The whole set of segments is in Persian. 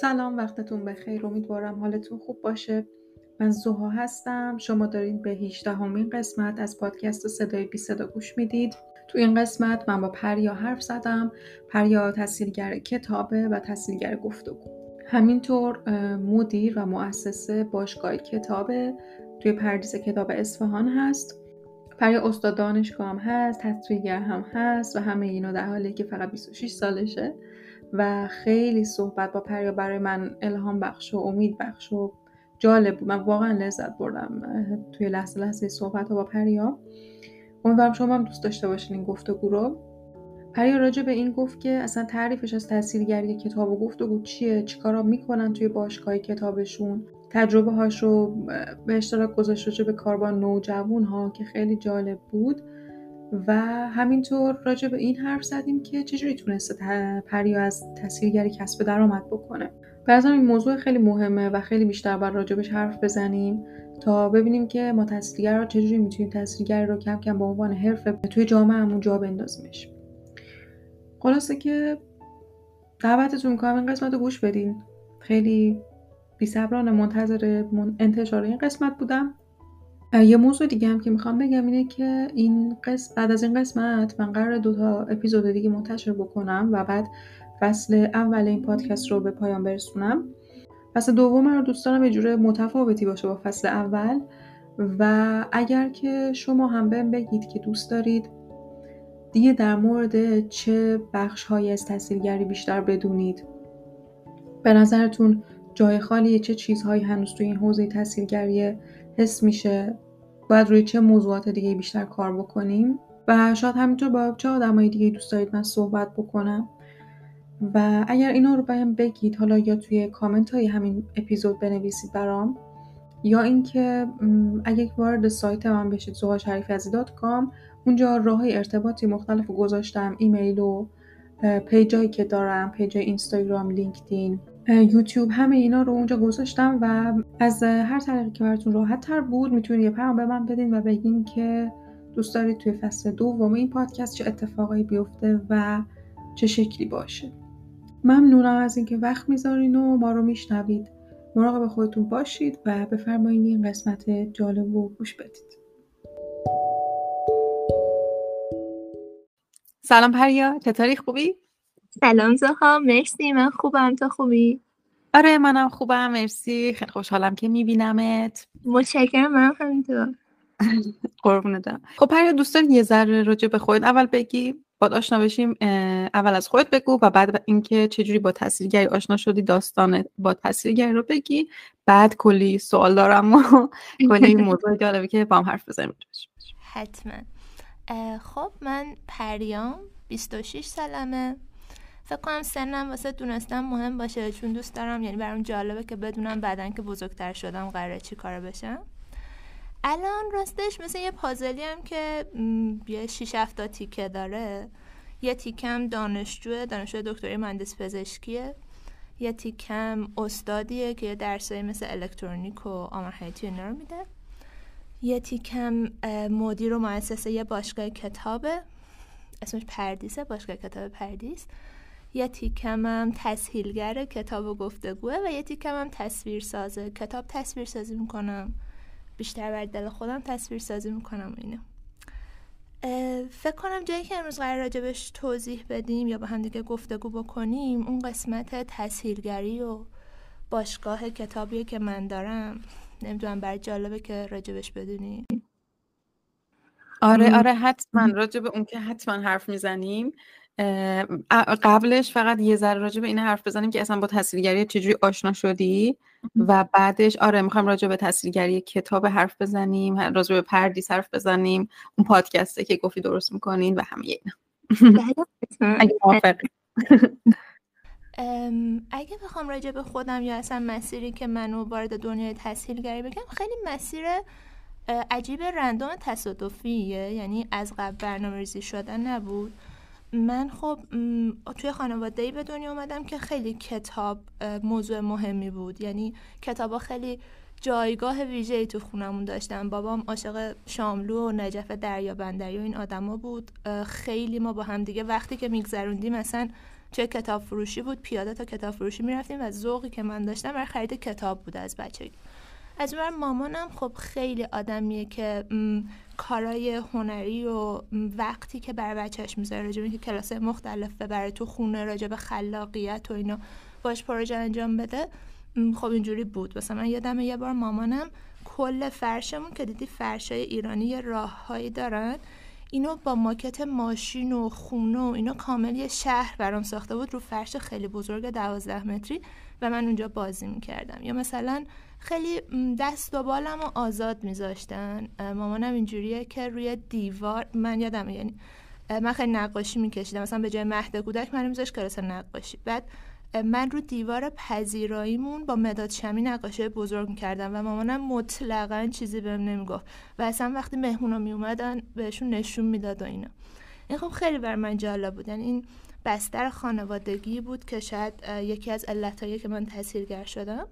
سلام وقتتون بخیر امیدوارم حالتون خوب باشه. من زوها هستم. شما دارین به 18 همین قسمت از پادکست صدای بی صدا گوش می‌دید. تو این قسمت من با پریا حرف زدم. پریا تحصیلگر کتابه و تحصیلگر گفتگو. همینطور مدیر و مؤسسه باشگاه کتابه. توی پردیس کتاب اصفهان هست. پریا استاد دانشگاه هم هست تصویرگر هم هست و همه اینا در حالی که فقط 26 سالشه. و خیلی صحبت با پریا برای من الهام بخش و امید بخش و جالب بود. من واقعا لذت بردم توی لحظه لحظه صحبت ها با پریا. امیدوارم شما هم دوست داشته باشین این گفتگو رو. پریا راجع به این گفت که اصلا تعریفش از تاثیرگری کتاب و گفتگو چیه چیکارا می‌کنن توی باشگاه کتابشون. تجربه هاش رو به اشتراک گذاشت راجع به کاربان نوجوان ها که خیلی جالب بود. و همینطور راجع به این حرف زدیم که چجوری تونسته پریا از تاثیرگری کسب درآمد بکنه. به این موضوع خیلی مهمه و خیلی بیشتر بر راجبش حرف بزنیم تا ببینیم که ما تحصیلگر رو چجوری می‌تونیم تحصیلگر رو کم کم به عنوان حرفه توی جامعهمون جا بندازیمش. خلاصه که دعوتتون می‌کنم این قسمت رو گوش بدین. خیلی بیصبرانه منتظر انتشار این قسمت بودم. یه موضوع دیگه هم که می‌خوام بگم اینه که این قسم بعد از این قسمت من قرار دو تا اپیزود دیگه منتشر بکنم و بعد فصل اول این پادکست رو به پایان برسونم. فصل دوم رو دوست دارم یه جور متفاوتی باشه با فصل اول. و اگر که شما هم بهم بگید که دوست دارید دیگه در مورد چه بخش های از تحصیلگری بیشتر بدونید به نظرتون جای خالی چه چیزهایی هنوز توی این حوزه تحصیلگری حس میشه باید روی چه موضوعات دیگه بیشتر کار بکنیم. و شاید همینطور با چه آدمای دیگه دوست دارید من صحبت بکنم. و اگر اینا رو بهم بگید حالا یا توی کامنت های همین اپیزود بنویسید برام یا اینکه اگه وارد سایت من بشید کام اونجا راه های ارتباطی مختلف گذاشتم ایمیل و پیجایی که دارم پیجای اینستاگرام لینکدین. یوتیوب همه اینا رو اونجا گذاشتم و از هر طریقی که براتون راحت تر بود می‌تونید یه پیام به من بدین و بگین که دوست دارید توی فصل دوم این پادکست چه اتفاقایی بیفته و چه شکلی باشه. ممنونم از اینکه وقت می‌ذارین و ما رو میشنوید. مراقب خودتون باشید و بفرمایید این قسمت جالب و گوش بدید. سلام پریا چطوری؟ خوبی؟ سلام زها مرسی من خوبم تو خوبی؟ آره منم خوبم مرسی. خیلی خوشحالم که میبینمت. متشکرم منم همینطور. قربونه دارم خب پریا دوست داری یه ذره راجع به خودت. اول بگی باد آشنا بشیم اول از خودت بگو و بعد اینکه چجوری با تاثیرگری آشنا شدی داستان با تاثیرگری رو بگی. بعد کلی سوال دارم و کلی موضوع جالبی که با هم حرف بزنیم حتما. خب من پریام 26 سالمه. فکر کنم سنم واسه دونستم مهم باشه چون دوست دارم یعنی برام جالبه که بدونم بعدا که بزرگتر شدم قراره چی کار بشم. الان راستش مثل یه پازلی هم که یه شیش هفتا تیکه داره. یه تیکم دانشجوه دانشجو دکتری مهندس پزشکیه. یه تیکم استادیه که یه درسایی مثل الکترونیک و آمار حیاتی رو میده. یه تیکم مدیر و مؤسسه یه باشگاه کتابه. اسمش پردیسه باشگاه کتاب پردیس. یه تیکم هم تسهیلگر کتاب و گفتگوه و یه تیکم هم تصویر سازه کتاب تصویر سازی می‌کنم. بیشتر بر دل خودم تصویر سازی می‌کنم اینو. فکر کنم جایی که امروز قرار راجبش توضیح بدیم یا با هم دیگه گفتگو بکنیم اون قسمت تسهیلگری و باشگاه کتابیه که من دارم. نمی‌دونم برای جالبه که راجبش بدونی. آره آره حتما. راجب اون که حتما حرف می‌زنیم. قبلش فقط یه ذره راجع به این حرف بزنیم که اصلا با تصویرگری چجوری آشنا شدی؟ و بعدش آره می‌خوایم راجع به تصویرگری کتاب حرف بزنیم راجع به پردیس حرف بزنیم اون پادکسته که گفتی درست می‌کنین و همه اینا. اگه اگه بخوام راجع به خودم یا اصلا مسیری که منو وارد دنیای تسهیلگری بگم خیلی مسیر عجیب رندوم تصادفیه. یعنی از قبل برنامه ریزی شدن نبود. من خب توی خانواده ای به دنیا اومدم که خیلی کتاب موضوع مهمی بود. یعنی کتابا خیلی جایگاه ویژه‌ای تو خونمون داشتن. بابام عاشق شاملو و نجف دریا بندری و این آدما بود. خیلی ما با هم دیگه وقتی که میگذروندیم مثلا چه کتاب فروشی بود. پیاده تا کتاب فروشی می‌رفتیم و ذوقی که من داشتم برای خرید کتاب بود از بچگی. از اون مامانم خب خیلی آدمیه که کارای هنری و وقتی که برای بچهش می‌ذاره راجب که کلاس مختلف ببره تو خونه راجب خلاقیت و اینا باش پروژه انجام بده خب اینجوری بود. مثلا من یادم یه بار مامانم کل فرشمون که دیدی فرشای ایرانی راههایی دارن اینو با ماکت ماشین و خونه و اینا کامل یه شهر برام ساخته بود رو فرش خیلی بزرگ دوازده متری و من اونجا بازی می‌کردم. یا مثلا خیلی دست و بالم و آزاد میذاشتن. مامانم اینجوریه که روی دیوار من یادم یعنی من خیلی نقاشی میکشیدم. مثلا به جای مهد کودک من میذاشت کلاس نقاشی. بعد من رو دیوار پذیراییمون با مداد شمی نقاشی بزرگ می‌کردم و مامانم مطلقا چیزی بهم نمی‌گفت و اصلا وقتی مهمونا میومدن بهشون نشون می‌داد و اینا. این خب خیلی بر من جالب بود. یعنی این بستر خانوادگی بود که شاید یکی از علتهایی که من تاثیرگر شدم.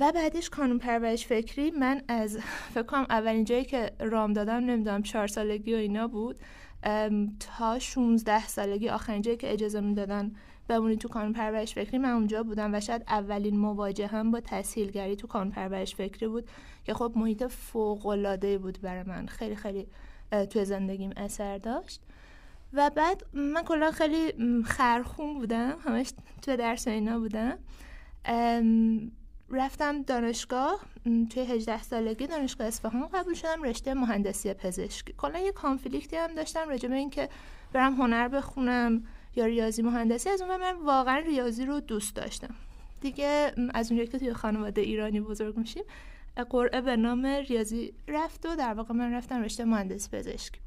و بعدش کانون پرورش فکری من از فکر اولین جایی که رام دادم نمی‌دونم چهار سالگی و اینا بود. تا 16 سالگی آخرین جایی که اجازه می‌دادن بمونی تو کانون پرورش فکری من اونجا بودم و شاید اولین مواجه هم با تسهیلگری تو کانون پرورش فکری بود که خب محیط فوق بود برای من. خیلی خیلی تو زندگیم اثر داشت. و بعد من کلا خیلی خرخون بودم همش تو درس اینا بودم. رفتم دانشگاه توی 18 سالگی دانشگاه اصفهان قبول شدم رشته مهندسی پزشکی. کلا یه کانفلیکتی هم داشتم راجع به اینکه برم هنر بخونم. یا ریاضی مهندسی از اون من واقعا ریاضی رو دوست داشتم. دیگه از اونجایی که توی خانواده ایرانی بزرگ میشیم قرعه به نام ریاضی رفت و در واقع من رفتم رشته مهندسی پزشکی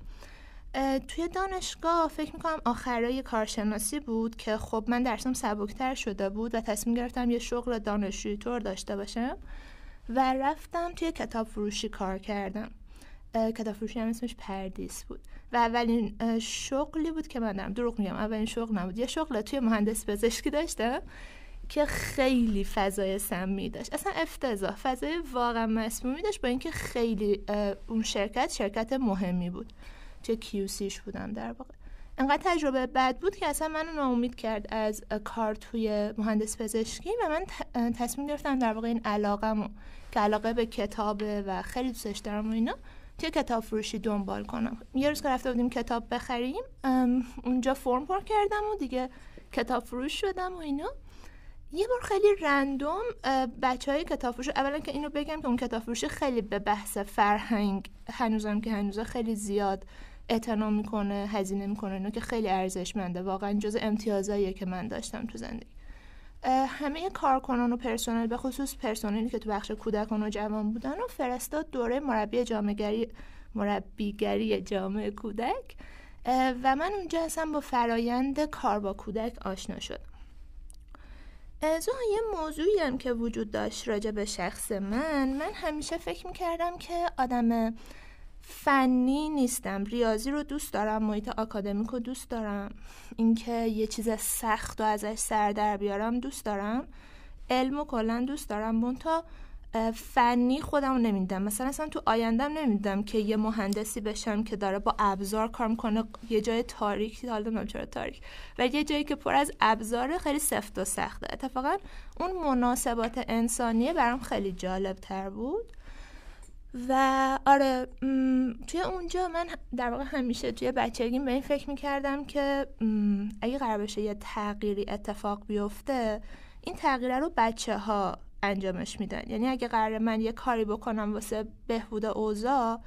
توی دانشگاه فکر می‌کنم آخرای کارشناسی بود که خب من درسم سبکتر شده بود و تصمیم گرفتم یه شغل دانشجویی طور داشته باشم و رفتم توی کتاب فروشی کار کردم. کتاب فروشی هم اسمش پردیس بود. و اولین شغلی بود که من دارم دروغ میگم اولین شغل نبود. یه شغل توی مهندس پزشکی داشتم که خیلی فضای سمی داشت. اصلا افتضاح فضای واقعا مسمومی داشت با اینکه خیلی اون شرکت شرکت مهمی بود. چه کیوسیش بودم در واقع. انقدر تجربه بد بود که اصلا منو ناامید کرد از کار توی مهندس پزشکی و من تصمیم گرفتم در واقع این علاقه که علاقه به کتابه و خیلی دوستش دارم و اینا توی کتاب فروشی دنبال کنم. یه روز که رفته بودیم کتاب بخریم اونجا فرم پر کردم و دیگه کتاب فروش شدم و اینا. یه بار خیلی رندوم بچه های کتاب فروش اولا که اینو بگم که اون کتاب فروشی خیلی به بحث فرهنگ هنوزم که هنوزه خیلی زیاد اعتنا می‌کنه هزینه می‌کنه اینو که خیلی ارزشمنده. واقعا جز امتیازاییه که من داشتم تو زندگی. همه کارکنان و پرسنل به خصوص پرسنلی که تو بخش کودکان و جوان بودن و فرستاد دوره مربی جامعگری مربیگری جامعه کودک. و من اونجا اصلا با فرایند کار با کودک آشنا شدم. از یه موضوعی هم که وجود داشت راجع به شخص من من همیشه فکر می‌کردم که آدم فنی نیستم. ریاضی رو دوست دارم محیط آکادمیک رو دوست دارم. اینکه یه چیز سخت و ازش سر در بیارم دوست دارم. علم و کلا دوست دارم. منتها فنی خودم نمیدم مثلا اصلا تو آیندم نمیدم که یه مهندسی بشم که داره با ابزار کار می‌کنه. یه جای تاریک حالا نمی‌دونم تاریک. و یه جایی که پر از ابزار خیلی سفت و سخته. اتفاقا اون مناسبات انسانیه برام خیلی جالب تر بود. و آره توی اونجا من در واقع همیشه توی بچگیم به این فکر می‌کردم که اگه قرار بشه یه تغییری اتفاق بیفته این تغییره رو بچه ها انجامش میدن. یعنی اگه قرار من یه کاری بکنم واسه بهبود اوضاع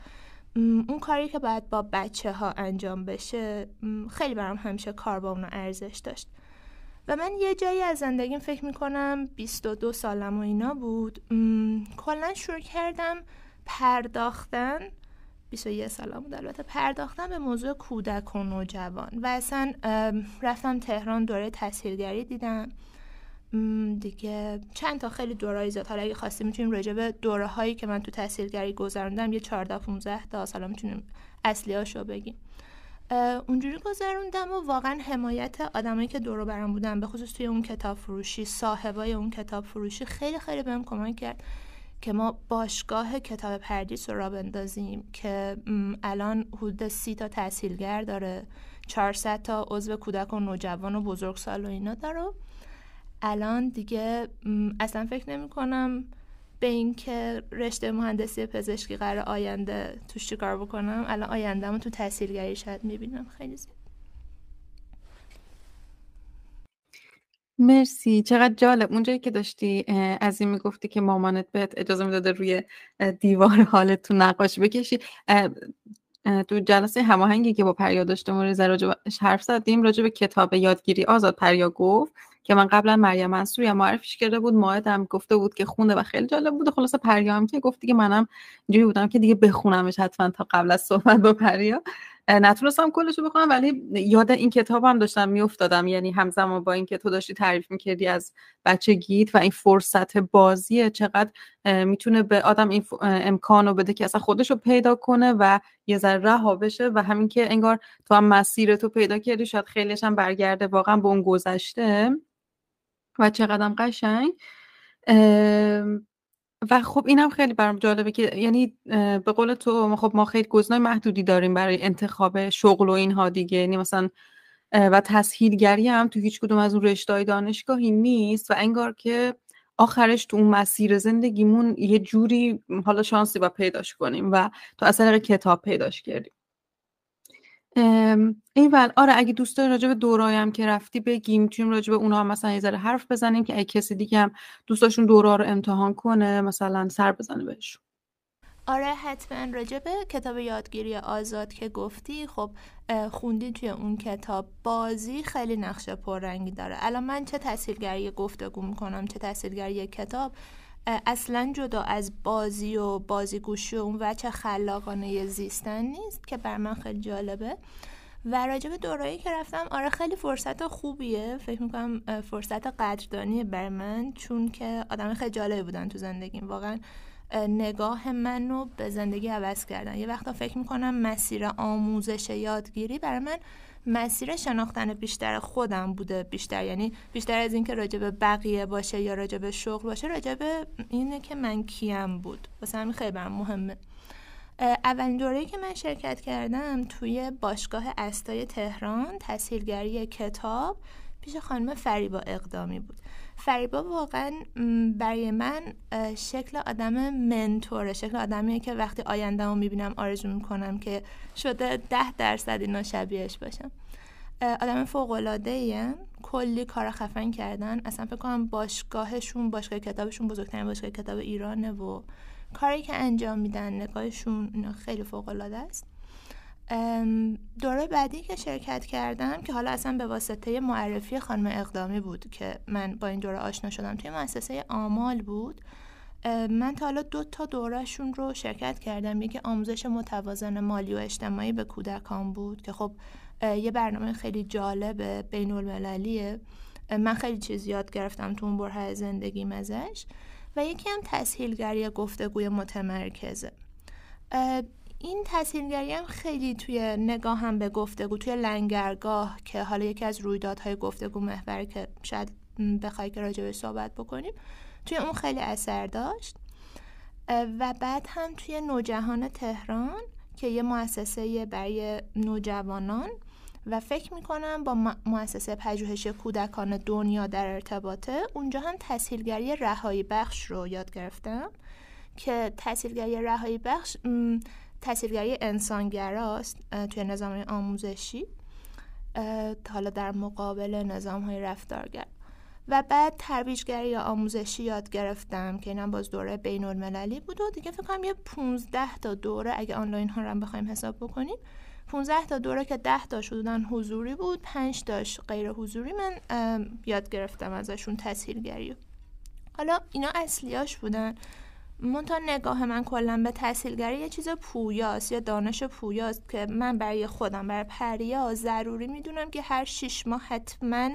اون کاری که باید با بچه ها انجام بشه خیلی برام همیشه کار با اونو ارزش داشت. و من یه جایی از زندگیم فکر می‌کنم 22 سالم و اینا بود. کلا شروع کردم پرداختن 21 سالم بود البته پرداختن به موضوع کودک و نوجوان و اصلا رفتم تهران دوره تسهیلگری دیدم. دیگه چند تا خیلی دورایی زد حالا اگه خواستیم می‌تونیم راجع به دوره هایی که من تو تحصیلگری گذروندم یه 14 15 تا حالا می‌تونیم اصلی هاشو بگیم اونجوری گذروندم و واقعا حمایت آدمایی که دورو برام بودن به خصوص توی اون کتاب فروشی صاحبای اون کتاب فروشی خیلی خیلی بهم کمک کرد. که ما باشگاه کتاب پردیس رو را بندازیم که الان حدود سی تا تحصیلگر داره. 400 تا عضو کودک و نوجوان و بزرگسال و اینا داره. الان دیگه اصلا فکر نمی کنم به اینکه رشته مهندسی پزشکی قرار آینده توش چیکار بکنم. الان آیندهمو تو تحصیلگری شاید می‌بینم. خیلی زیاد. مرسی. چقدر جالب. اونجایی که داشتی از این می‌گفتی که مامانت بهت اجازه می‌داده روی دیوار حالت تو نقاشی بکشی تو جلسه هماهنگی که با پریا داشتم راجع حرف زدیم راجع به کتاب یادگیری آزاد پریا گفت که من قبلا مریم منصوری هم معرفیش کرده بود ماهدم گفته بود که خونده و خیلی جالب بود. خلاصه پریا هم که گفتی که منم اینجوری بودم که دیگه بخونمش حتما تا قبل از صحبت با پریا. نتونستم کلش رو بخونم ولی یاد این کتاب هم داشتم میافتادم. یعنی همزمان با اینکه تو داشتی تعریف می‌کردی از بچه گیت و این فرصت بازیه چقدر می‌تونه به آدم این امکان رو بده که اصلا خودش رو پیدا کنه و یه ذره رها بشه و همین که انگار تو هم مسیر تو پیدا کردی شاید خیلیش هم برگرده واقعا به اون گذشته. و چقدر قشنگ. و خب اینم خیلی برام جالبه که یعنی به قول تو خب ما خیلی گزینه‌های محدودی داریم برای انتخاب شغل و اینها دیگه. یعنی مثلا و تسهیلگری هم تو هیچ کدوم از اون رشته‌های دانشگاهی نیست و انگار که آخرش تو اون مسیر زندگیمون یه جوری حالا شانسی با پیداش کنیم و تو اصلا کتاب پیداش کردیم. ایول آره اگه دوست داری راجع به دورایم که رفتی بگیم می‌تونیم راجع به اونها مثلا یه ذره حرف بزنیم که اگه کسی دیگه هم دوستاشون دورا رو امتحان کنه مثلا سر بزنه بهشون. آره حتما راجع به کتاب یادگیری آزاد که گفتی خب خوندی توی اون کتاب. بازی خیلی نقشه پررنگی داره. الان من چه تاثیرگری گفتگو می‌کنم چه تاثیرگری کتاب اصلا جدا از بازی و بازیگوشی و اون وچه خلاقانه زیستن نیست که بر من خیلی جالبه. و راجع به دورایی که رفتم آره خیلی فرصت خوبیه. فکر می‌کنم فرصت قدردانی بر من چون که آدم خیلی جالبی بودن تو زندگیم. واقعا نگاه منو به زندگی عوض کردن. یه وقتا فکر می‌کنم مسیر آموزش یادگیری برای من مسیر شناختن بیشتر خودم بوده بیشتر. یعنی بیشتر از اینکه راجع به بقیه باشه یا راجع به شغل باشه راجع به اینه که من کیم بود. واسه همین خیلی برام مهمه. اولین دوره که من شرکت کردم توی باشگاه استای تهران تسهیلگری کتاب پیش خانم فریبا اقدامی بود. فریبا واقعا برای من شکل آدم منتوره. شکل آدمیه که وقتی آینده رو می‌بینم آرزو می‌کنم که شده ده درصد اینا شبیهش باشم. آدم فوق کلی کار خفن کردن. اصلا فکر کنم باشگاهشون باشگاه کتابشون بزرگترین باشگاه کتاب ایرانه و کاری که انجام میدن نگاهشون خیلی فوق العاده است. دوره بعدی که شرکت کردم که حالا اصلا به واسطه معرفی خانم اقدامی بود که من با این دوره آشنا شدم توی مؤسسه آمال بود. من تا حالا دو تا دورهشون رو شرکت کردم. یکی آموزش متوازن مالی و اجتماعی به کودکان بود که خب یه برنامه خیلی جالب بین المللیه من خیلی چیز یاد گرفتم تو اون بره زندگیم ازش. و یکی هم تسهیلگری گفتگوی متمرکزه. این تاثیرگری هم خیلی توی نگاهم به گفتگو توی لنگرگاه که حالا یکی از رویدادهای گفتگو محور که شاید بخوای که راجبش صحبت بکنیم توی اون خیلی اثر داشت. و بعد هم توی نوجهان تهران که یه مؤسسه برای نوجوانان و فکر می‌کنم با مؤسسه پژوهش کودکان دنیا در ارتباطه اونجا هم تسهیلگری رهایی بخش رو یاد گرفتم که تسهیلگری رهایی بخش تاثیرگری انسانگراست توی نظام آموزشی حالا در مقابل نظام های رفتارگر. و بعد ترویجگری یا آموزشی یاد گرفتم که اینم باز دوره بین المللی بود و دیگه فکر کنم یه 15 تا دوره اگه آنلاین ها رو هم بخوایم حساب بکنیم 15 تا دوره که 10 تا حضوری بود 5 تاش غیر حضوری من یاد گرفتم ازشون تسهیلگری حالا اینا اصلیاش بودن. منتها نگاه من کلا به تحصیلگری یه چیز پویاست یا دانش پویاست که من برای خودم برای پریا ضروری می‌دونم که هر شیش ماه حتما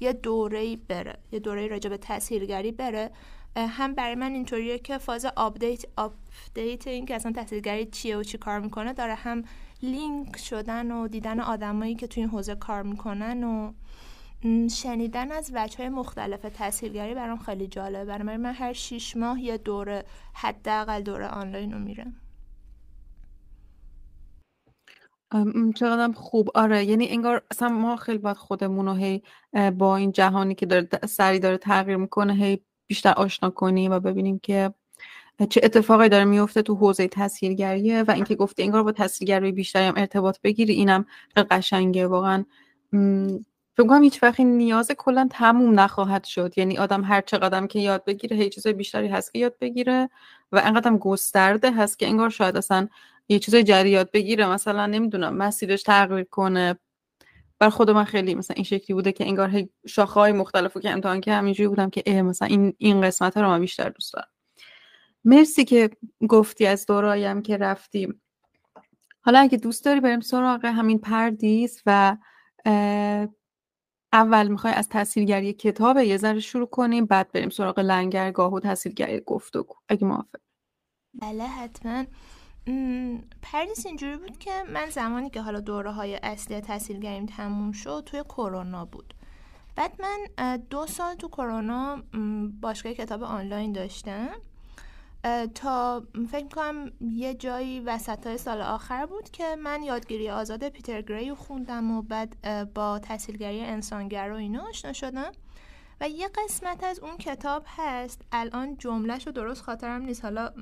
یه دوره بره یه دوره راجع به تسهیلگری بره. هم برای من اینطوریه که فاز آپدیت آپدیت این که اصلا تسهیلگری چیه و چی کار می‌کنه داره هم لینک شدن و دیدن آدمایی که توی این حوزه کار می‌کنن و شنیدن از وجه های مختلف تسهیلگری برام خیلی جالبه. برای من هر شیش ماه یه دوره حداقل دوره آنلاین رو میرم. چقدر خوب. آره یعنی انگار اصلا ما خیلی باید خودمون رو هی با این جهانی که داره سری داره تغییر می‌کنه هی بیشتر آشنا کنیم و ببینیم که چه اتفاقی داره میفته تو حوزه تسهیلگریه و اینکه گفتی انگار با تسهیلگری بیشتری هم ارتباط بگیری اینم قشنگه. واقعا فکر کنم هیچ وقتی نیاز کلا تموم نخواهد شد. یعنی آدم هر چقدر که یاد بگیره هیچ چیزای بیشتری هست که یاد بگیره و انقدر گسترده هست که انگار شاید اصلا یه چیزای جدید یاد بگیره. مثلا نمی‌دونم مسیرش تغییر کنه. بر خود من خیلی مثلا این شکلی بوده که انگار شاخه های مختلف که امتحان که همینجوری بودم که اه مثلا این این قسمت رو من بیشتر دوست دارم. مرسی که گفتی از دورایم که رفتیم حالا اگه دوست داری بریم سراغ همین پردیس و اول می‌خوای از تحصیلگری کتاب یه ذره شروع کنیم بعد بریم سراغ لنگرگاه و تحصیلگری گفتگو اگه موافق بله حتما. پردیس اینجوری بود که من زمانی که حالا دوره های اصلی تحصیلگریم تموم شد توی کرونا بود. بعد من دو سال تو کرونا باشگاه کتاب آنلاین داشتم. تا فکر کنم یه جایی وسط های سال آخر بود که من یادگیری آزاد پیتر گری رو خوندم و بعد با تحصیلگری انسانگر و اینا آشنا شدم. و یه قسمت از اون کتاب هست. الان جملهش رو درست خاطرم نیست. حالا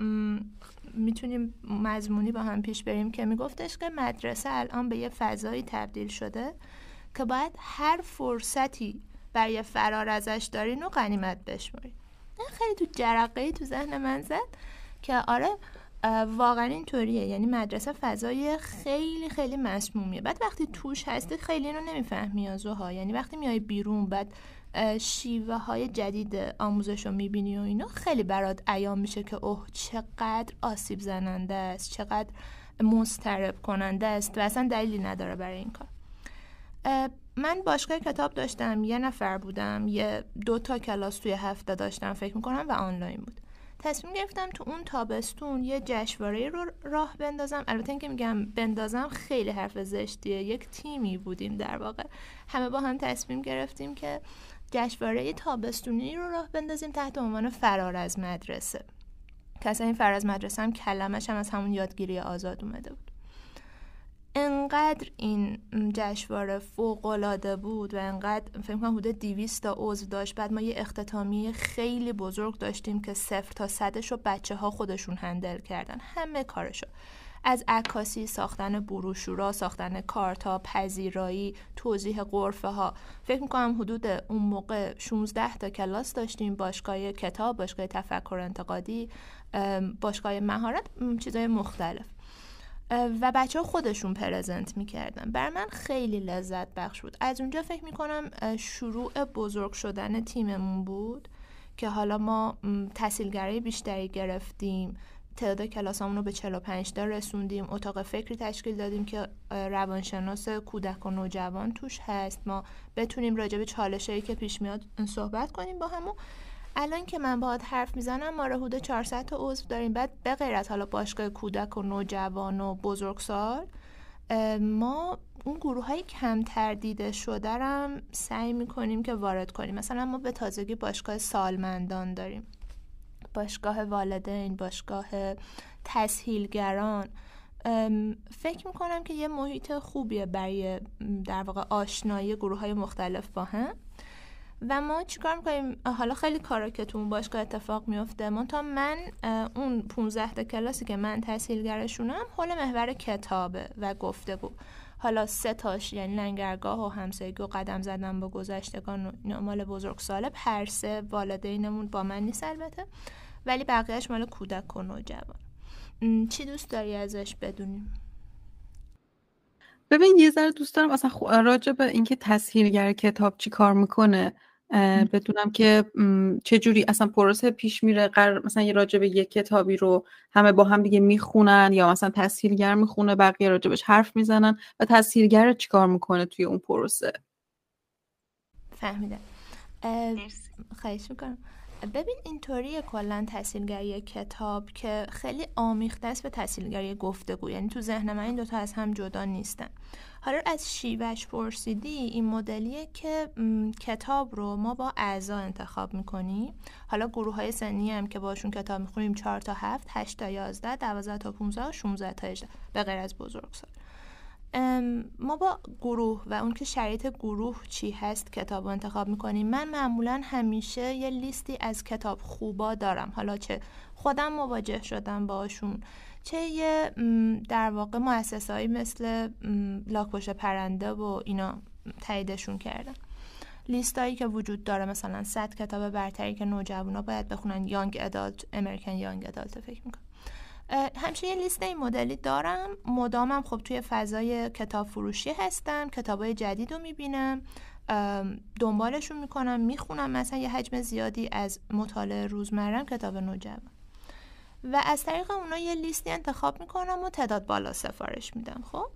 می‌تونیم مضمونی با هم پیش بریم که میگفتش که مدرسه الان به یه فضایی تبدیل شده که باید هر فرصتی برای فرار ازش دارین و غنیمت بشمارید خیلی تو جرقه تو ذهن من زد که آره واقعا اینطوریه. یعنی مدرسه فضای خیلی خیلی مسمومیه. بعد وقتی توش هستی خیلی اینو نمی‌فهمی ها یعنی وقتی میای بیرون بعد شیوه های جدید آموزش رو می‌بینی و اینا خیلی برات ایام میشه که اوه چقدر آسیب زننده است چقدر مسترب کننده است و اصلا دلیلی نداره برای این کار. من باشگاه کتاب داشتم یه نفر بودم یه دو تا کلاس توی هفته داشتم فکر می‌کنم و آنلاین بود. تصمیم گرفتم تو اون تابستون یه جشنواره رو راه بندازم. البته اینکه میگم بندازم خیلی حرف زشتیه. یک تیمی بودیم در واقع. همه با هم تصمیم گرفتیم که جشنواره تابستونی رو راه بندازیم تحت عنوان فرار از مدرسه. که این فرار از مدرسه هم کلمش هم از همون یادگیری آزاد اومده بود. انقدر این جشنواره فوق العاده بود و انقدر فکر کنم حدود 200 تا عضو داشت. بعد ما یه اختتامی خیلی بزرگ داشتیم که صفر تا صدش رو بچه ها خودشون هندل کردن. همه کارشو. از عکاسی ساختن بروشورا ساختن کارتا پذیرایی توضیح قرفه ها فکر می‌کنم حدود اون موقع 16 تا کلاس داشتیم. باشگاه کتاب باشگاه تفکر انتقادی باشگاه مهارت چیزای مختلف. و بچه ها خودشون پرزنت می‌کردن. بر من خیلی لذت بخش بود. از اونجا فکر می‌کنم شروع بزرگ شدن تیممون بود که حالا ما تحصیلگرای بیشتری گرفتیم. تعداد کلاسامون رو به 45 تا رسوندیم. اتاق فکری تشکیل دادیم که روانشناس کودک و نوجوان توش هست. ما بتونیم راجع به چالشایی که پیش میاد صحبت کنیم با همون. الان که من باهات حرف می‌زنم ما حدود 400 تا عضو داریم. بعد به غیر از حالا باشگاه کودک و نوجوان و بزرگسال ما اون گروه های کمتر دیده شده رم سعی می‌کنیم که وارد کنیم. مثلا ما به تازگی باشگاه سالمندان داریم. باشگاه والدین باشگاه تسهیلگران. فکر می‌کنم که یه محیط خوبیه برای در واقع آشنایی گروه های مختلف با هم. و ما چیکار می‌کنیم؟ حالا خیلی کارا که تو اون باشگاه اتفاق میفته من تا من اون 15 تا کلاسی که من تحصیلگرشونم حول محور کتابه و گفتگو. حالا سه تاش یعنی لنگرگاه و همسایگی و قدم زدن با گذشتگان و مال بزرگ ساله پرسه والدینمون با من نیست البته ولی بقیهش مال کودک و نوجوان. چی دوست داری ازش بدونیم ببین یه ذره دوست دارم. اصلا راجع به اینکه تسهیلگر کتاب چی کار می‌کنه بدونم که چه جوری اصلا پروسه پیش میره قرار مثلا یه راجع به یک کتابی رو همه با هم دیگه می‌خونن یا مثلا تسهیلگر می‌خونه بقیه راجبش حرف می‌زنن و تسهیلگر چیکار می‌کنه توی اون پروسه؟ فهمیدم. خواهش می‌کنم. ببین اینطوری کلا تحصیلگری کتاب که خیلی آمیخته است به تحصیلگری گفتگو. یعنی تو ذهن من این دوتا از هم جدا نیستن. حالا از شیوش پرسیدی این مدلیه که کتاب رو ما با اعضا انتخاب می‌کنیم. حالا گروه های سنی هم که باشون کتاب می‌خونیم 4 تا 7 8 تا 11 12 تا 15 16 تا 18 به غیر از بزرگسال. ما با گروه و اون که شرایط گروه چی هست کتاب انتخاب می‌کنیم من معمولا همیشه یه لیستی از کتاب خوبا دارم. حالا چه خودم مواجه شدم باشون چه یه در واقع مؤسسهایی مثل لاکپشت پرنده و اینا تاییدشون کردن لیستایی که وجود داره مثلا 100 کتاب برتری که نوجوانا باید بخونن یانگ ادالت امریکن یانگ ادالت فکر می‌کنم. یه لیست این مدلی دارم. مدامم خب توی فضای کتاب فروشی هستم. کتابای جدید رو می‌بینم. دنبالشون می‌کنم می‌خونم. مثلا یه حجم زیادی از مطالعه روزمرم کتاب نوجوان. و از طریق اونا یه لیستی انتخاب می‌کنم و تعداد بالا سفارش میدم خب؟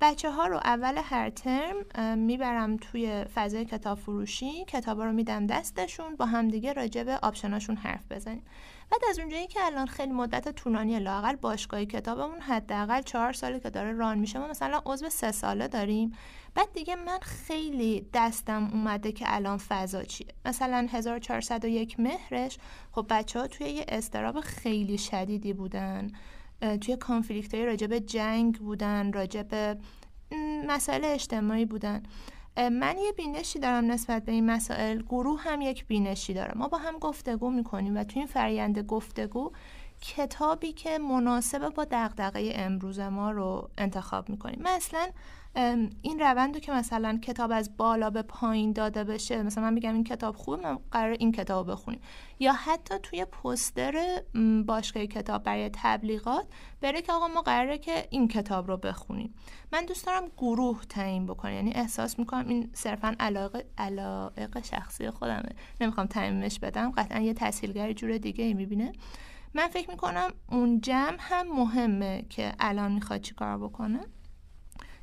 بچه ها رو اول هر ترم می‌برم توی فضای کتاب فروشی. کتاب رو میدم دستشون. با همدیگه راجع به آپشناشون حرف بزنیم. بعد از اونجایی که الان خیلی مدت طولانی لاقل باشگاه کتابمون حداقل چهار ساله که داره ران میشه ما مثلا عضو سه ساله داریم. بعد دیگه من خیلی دستم اومده که الان فضا چیه. مثلا 1401 مهرش خب بچه ها توی یه استراب خیلی شدیدی بودن. توی کانفلیکت های راجب جنگ بودن راجب مسائل اجتماعی بودن. من یه بینشی دارم نسبت به این مسائل. گروه هم یک بینشی داره. ما با هم گفتگو می‌کنیم و توی این فرینده گفتگو کتابی که مناسب با دغدغه امروز ما رو انتخاب می‌کنیم. مثلا این روند رو که مثلا کتاب از بالا به پایین داده بشه مثلا من بگم این کتاب خوبه من قرار این کتاب بخونیم. یا حتی توی پستر باشگاه کتاب برای تبلیغات بره که آقا ما قراره که این کتاب رو بخونیم. من دوست دارم گروه تعیین بکنم. یعنی احساس می‌کنم این صرفا علاقه علاقه شخصی خودمه. نمی‌خوام تعمیمش بدم. قطعا یه تحصیلگر جور دیگه ای می‌بینه. من فکر می‌کنم اون جمع هم مهمه که الان می‌خواد چیکار بکنه.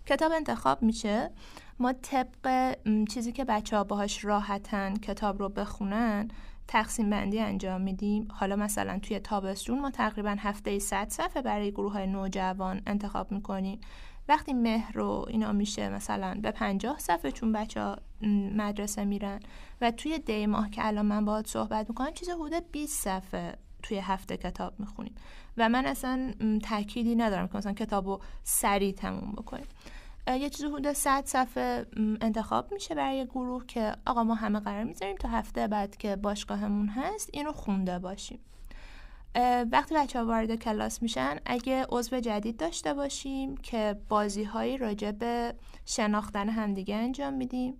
کتاب انتخاب میشه. ما طبق چیزی که بچه ها باهاش راحتن کتاب رو بخونن تقسیم بندی انجام میدیم. حالا مثلا توی تابستون ما تقریبا هفته 100 صفحه برای گروه های نوجوان انتخاب می‌کنیم. وقتی مهر رو اینا میشه مثلا به 50 صفحه چون بچه ها مدرسه میرن و توی دی ماه که الان من باهات صحبت می‌کنم چیز حدود 20 صفحه توی هفته کتاب می‌خونیم. و من اصلا تأکیدی ندارم که مثلا کتاب رو سریع تموم بکنیم. یه چیز حدود 100 صفحه انتخاب میشه برای گروه که آقا ما همه قرار می‌ذاریم تا هفته بعد که باشگاهمون هست اینو خونده باشیم. وقتی بچه ها وارد کلاس میشن اگه عضو جدید داشته باشیم که بازی هایی راجع به شناختن همدیگه انجام میدیم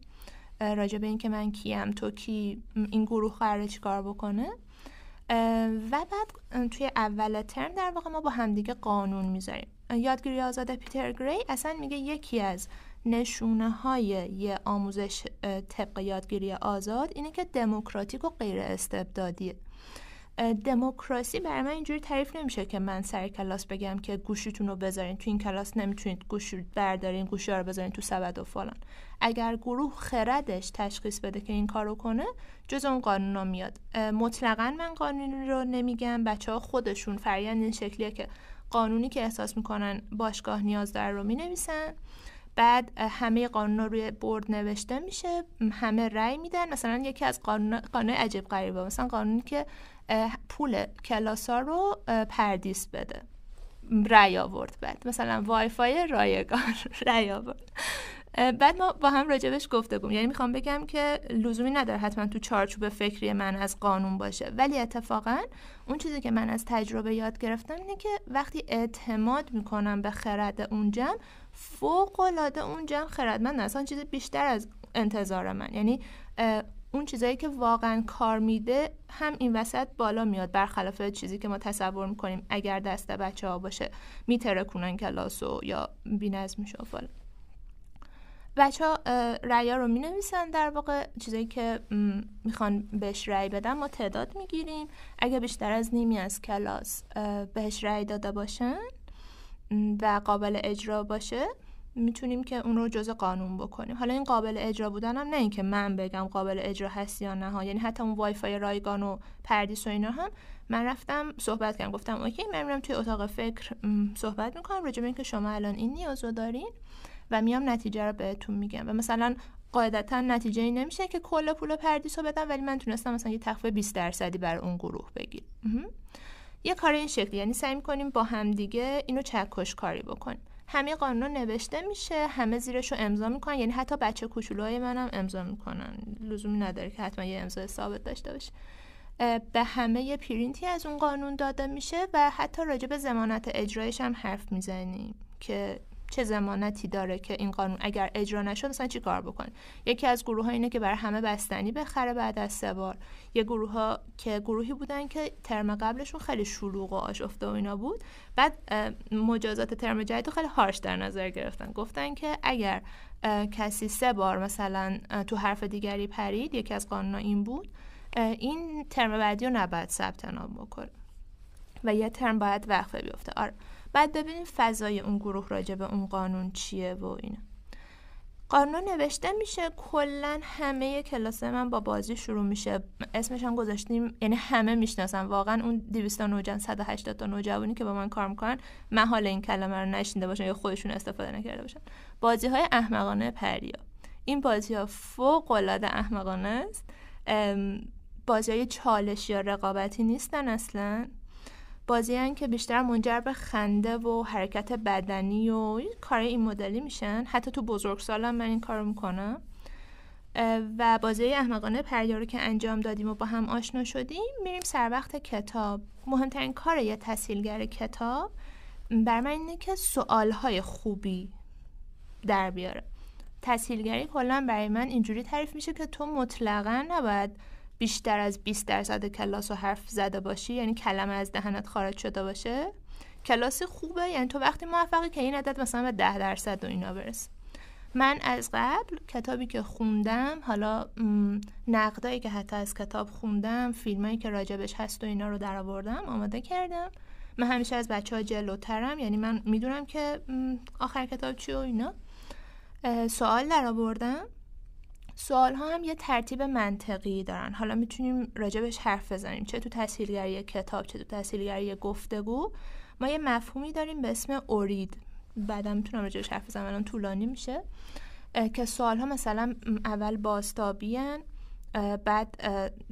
راجع به اینکه من کیم تو کی این گروه قراره چیکار بکنه و بعد توی اول ترم در واقع ما با همدیگه قانون می‌ذاریم. یادگیری آزاد پیتر گری اصلا میگه یکی از نشونه های یه آموزش طبق یادگیری آزاد اینه که دموکراتیک و غیر استبدادیه دموکراسی برای من اینجوری تعریف نمیشه که من سر کلاس بگم که گوشیتون رو بذارین. تو این کلاس نمی‌تونید گوشی بردارین گوشی رو بذارین تو سبد و فلان. اگر گروه خردش تشخیص بده که این کارو کنه جز اون قانونا میاد. مطلقا من قانونی رو نمیگم. بچه ها خودشون فریان این شکلیه که قانونی که احساس می‌کنن باشگاه نیاز داره رو می‌نویسن. بعد همه قانون روی برد نوشته میشه همه رأی میدن. مثلا یکی از قانون قانون عجیب غریبه. مثلا قانونی که پول کلاسا رو پردیس بده. رأی آورد بعد. مثلا وای فای رایگان رأی آورد. بعد ما با هم راجبش گفتگو. یعنی می‌خوام بگم که لزومی نداره حتما تو چارچوب فکری من از قانون باشه. ولی اتفاقا اون چیزی که من از تجربه یاد گرفتم اینه که وقتی اعتماد می‌کنم به خرد اون جمع فوق العاده اون جمع خردمند اصلا چیز بیشتر از انتظار من. یعنی اون چیزایی که واقعا کار میده هم این وسط بالا میاد برخلاف چیزی که ما تصور می‌کنیم اگر دست بچه ها باشه. میتره کنن کلاس و یا بینظمی و فلان بچه ها رأی رو می نویسن در واقع. چیزایی که می‌خوان بهش رأی بدن ما تعداد می‌گیریم. اگه بیشتر از نیمی از کلاس بهش رأی داده باشن و قابل اجرا باشه می‌تونیم که اون رو جزء قانون بکنیم. حالا این قابل اجرا بودن هم نه اینکه من بگم قابل اجرا هست یا نه ها. یعنی حتی اون وای فای رایگان و پردیس و اینا هم من رفتم صحبت کردم. گفتم OK من میرم توی اتاق فکر صحبت می‌کنم راجع اینکه شما الان این نیاز رو دارین و میام نتیجه رو بهتون میگم. و مثلا قاعدتا نتیجه ای نمیشه که کل پول پردیس رو بدم ولی من تونستم مثلا یه تخفیف 20 درصدی بر اون گروه بگیرم. یه کار این شکلی یعنی سعی می‌کنیم با همدیگه اینو چکش کاری بکنیم. همه قانون نوشته میشه همه زیرش رو امضا می‌کنن. یعنی حتی بچه کوچولوهای منم امضا می‌کنن. لزومی نداره که حتما یه امضا ثابت داشته باشه. به همه یه پرینتی از اون قانون داده میشه و حتی راجع به زمانت اجرایش هم حرف می‌زنیم که چه زمانتی داره که این قانون اگر اجرا نشد مثلا چی کار بکنه؟ یکی از گروه ها اینه که برای همه بستنی بخره بعد از سه بار. یه گروه ها که گروهی بودن که ترم قبلشون خیلی شلوغ و آشفته و اینا بود. بعد مجازات ترم جدید خیلی هارش در نظر گرفتن. گفتن که اگر کسی سه بار مثلا تو حرف دیگری پرید یکی از قانونا این بود این ترم بعدی رو نباید ثبت نام بکنه. و یه ترم باید وقفه بیفته. آره. بعد ببینیم فضای اون گروه راجع به اون قانون چیه و اینا. قانون نوشته میشه کلا همه کلاس من با بازی شروع میشه. اسمش هم گذاشتیم یعنی همه می‌شناسن. واقعا اون 200 تا نوجوان 180 تا نوجوانی که با من کار می‌کنن محال این کلمه رو نشینده باشن یا خودشون استفاده نکرده باشن. بازی های احمقانه پریا. این بازی ها فوق العاده احمقانه است. بازی های چالش یا رقابتی نیستن اصلا. بازی که بیشتر منجر به خنده و حرکت بدنی و کار این مدلی میشن. حتی تو بزرگسالم من این کارو می‌کنم. و بازی احمقانه پریارو که انجام دادیم و با هم آشنا شدیم میریم سر وقت کتاب. مهمترین کار یه تحصیلگر کتاب بر من اینه که سوالهای خوبی در بیاره. تحصیلگری کلا برای من اینجوری تعریف میشه که تو مطلقا نباید بیشتر از 20 درصد کلاس رو حرف زده باشی یعنی کلمه از دهنت خارج شده باشه. کلاس خوبه یعنی تو وقتی موفقی که این عدد مثلا به 10 درصد و اینا برس من از قبل کتابی که خوندم حالا نقدایی که حتی از کتاب خوندم فیلمایی که راجبش هست و اینا رو در آوردم آماده کردم. من همیشه از بچه ها جلوترم یعنی من می‌دونم که آخر کتاب چی و اینا. سوال در آوردم سوال ها هم یه ترتیب منطقی دارن. حالا می‌تونیم راجبش حرف بزنیم. چه تو تحصیلگری کتاب چه تو تحصیلگری گفتگو. ما یه مفهومی داریم به اسم اورید. بعدا می‌تونم راجبش حرف بزنم الان طولانی میشه. که سوال ها مثلا اول باستابیان بعد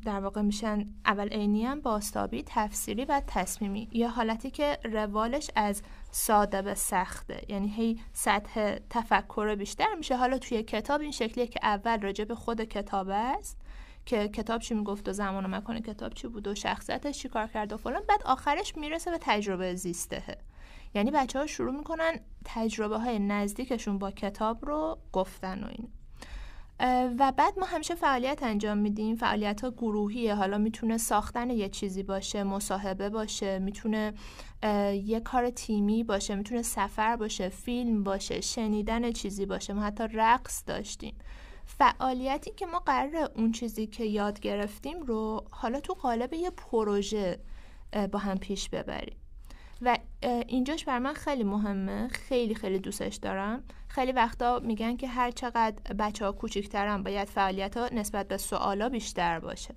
در واقع میشن اول عینی هم باستابی تفسیری و تصمیمی. یه حالتی که روالش از ساده به سخته. یعنی هی سطح تفکر بیشتر میشه. حالا توی کتاب این شکلیه که اول راجع به خود کتاب است. که کتاب چی می‌گفت و زمان و مکان کتاب چی بود و شخصیتش چی کار کرد و فلان. بعد آخرش می‌رسه به تجربه زیسته یعنی بچه ها شروع می‌کنن تجربه های نزدیکشون با کتاب رو گفتن و این و بعد ما همیشه فعالیت انجام میدیم. فعالیت ها گروهیه. حالا می‌تونه ساختن یه چیزی باشه مصاحبه باشه می‌تونه یه کار تیمی باشه می‌تونه سفر باشه فیلم باشه شنیدن چیزی باشه. ما حتی رقص داشتیم. فعالیتی که ما قرار اون چیزی که یاد گرفتیم رو حالا تو قالب یه پروژه با هم پیش ببریم. و اینجاش بر من خیلی مهمه خیلی خیلی دوستش دارم. خیلی وقتا میگن که هر چقدر بچه ها کوچیکترن باید فعالیت ها نسبت به سوالا بیشتر باشه.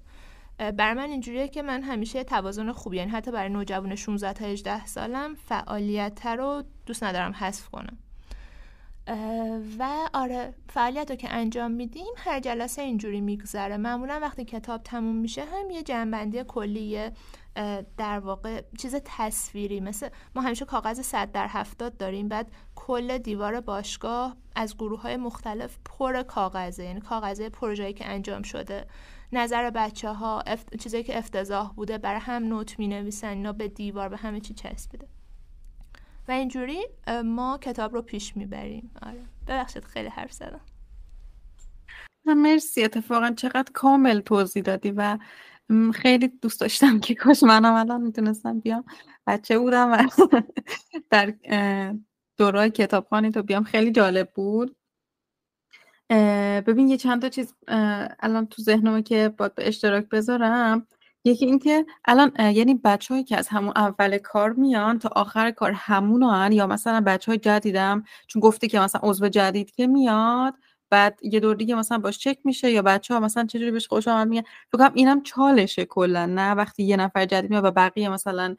بر من اینجوریه که من همیشه توازن خوبی یعنی حتی برای نوجوان 16 تا 18 سالم فعالیت رو دوست ندارم حذف کنم. و آره فعالیت رو که انجام میدیم هر جلسه اینجوری میگذره. معمولا وقتی کتاب تموم میشه هم یه جنبندی کلی در واقع چیز تصویری مثل ما همیشه کاغذ صد در هفتاد داریم بعد کل دیوار باشگاه از گروه های مختلف پر کاغذه. یعنی کاغذه پروژه‌ای که انجام شده. نظر بچه ها افت... چیزایی که افتضاح بوده برای هم نوت می نویسن اینا به دیوار به همه چی چسبیده و اینجوری ما کتاب رو پیش می‌بریم. آره. ببخشید خیلی حرف زدم. مرسی. اتفاقا چقدر کامل توضیح دادی و خیلی دوست داشتم که کاش منم الان می‌تونستم بیام. بچه بودم و در دورای کتابخانی تو بیام. خیلی جالب بود. ببین یه چند تا چیز الان تو ذهنمه که باید به اشتراک بذارم. یکی اینکه الان یعنی بچه‌هایی که از همون اول کار میان تا آخر کار همون یا مثلا بچه های جدیدم چون گفتی که مثلا عضو جدید که میاد بعد یه دور دیگه مثلا باش چک میشه یا بچه ها مثلا چجوری بهش خوش آمد میگن؟ فکر اینم چالشه کلا نه وقتی یه نفر جدید میاد و بقیه مثلا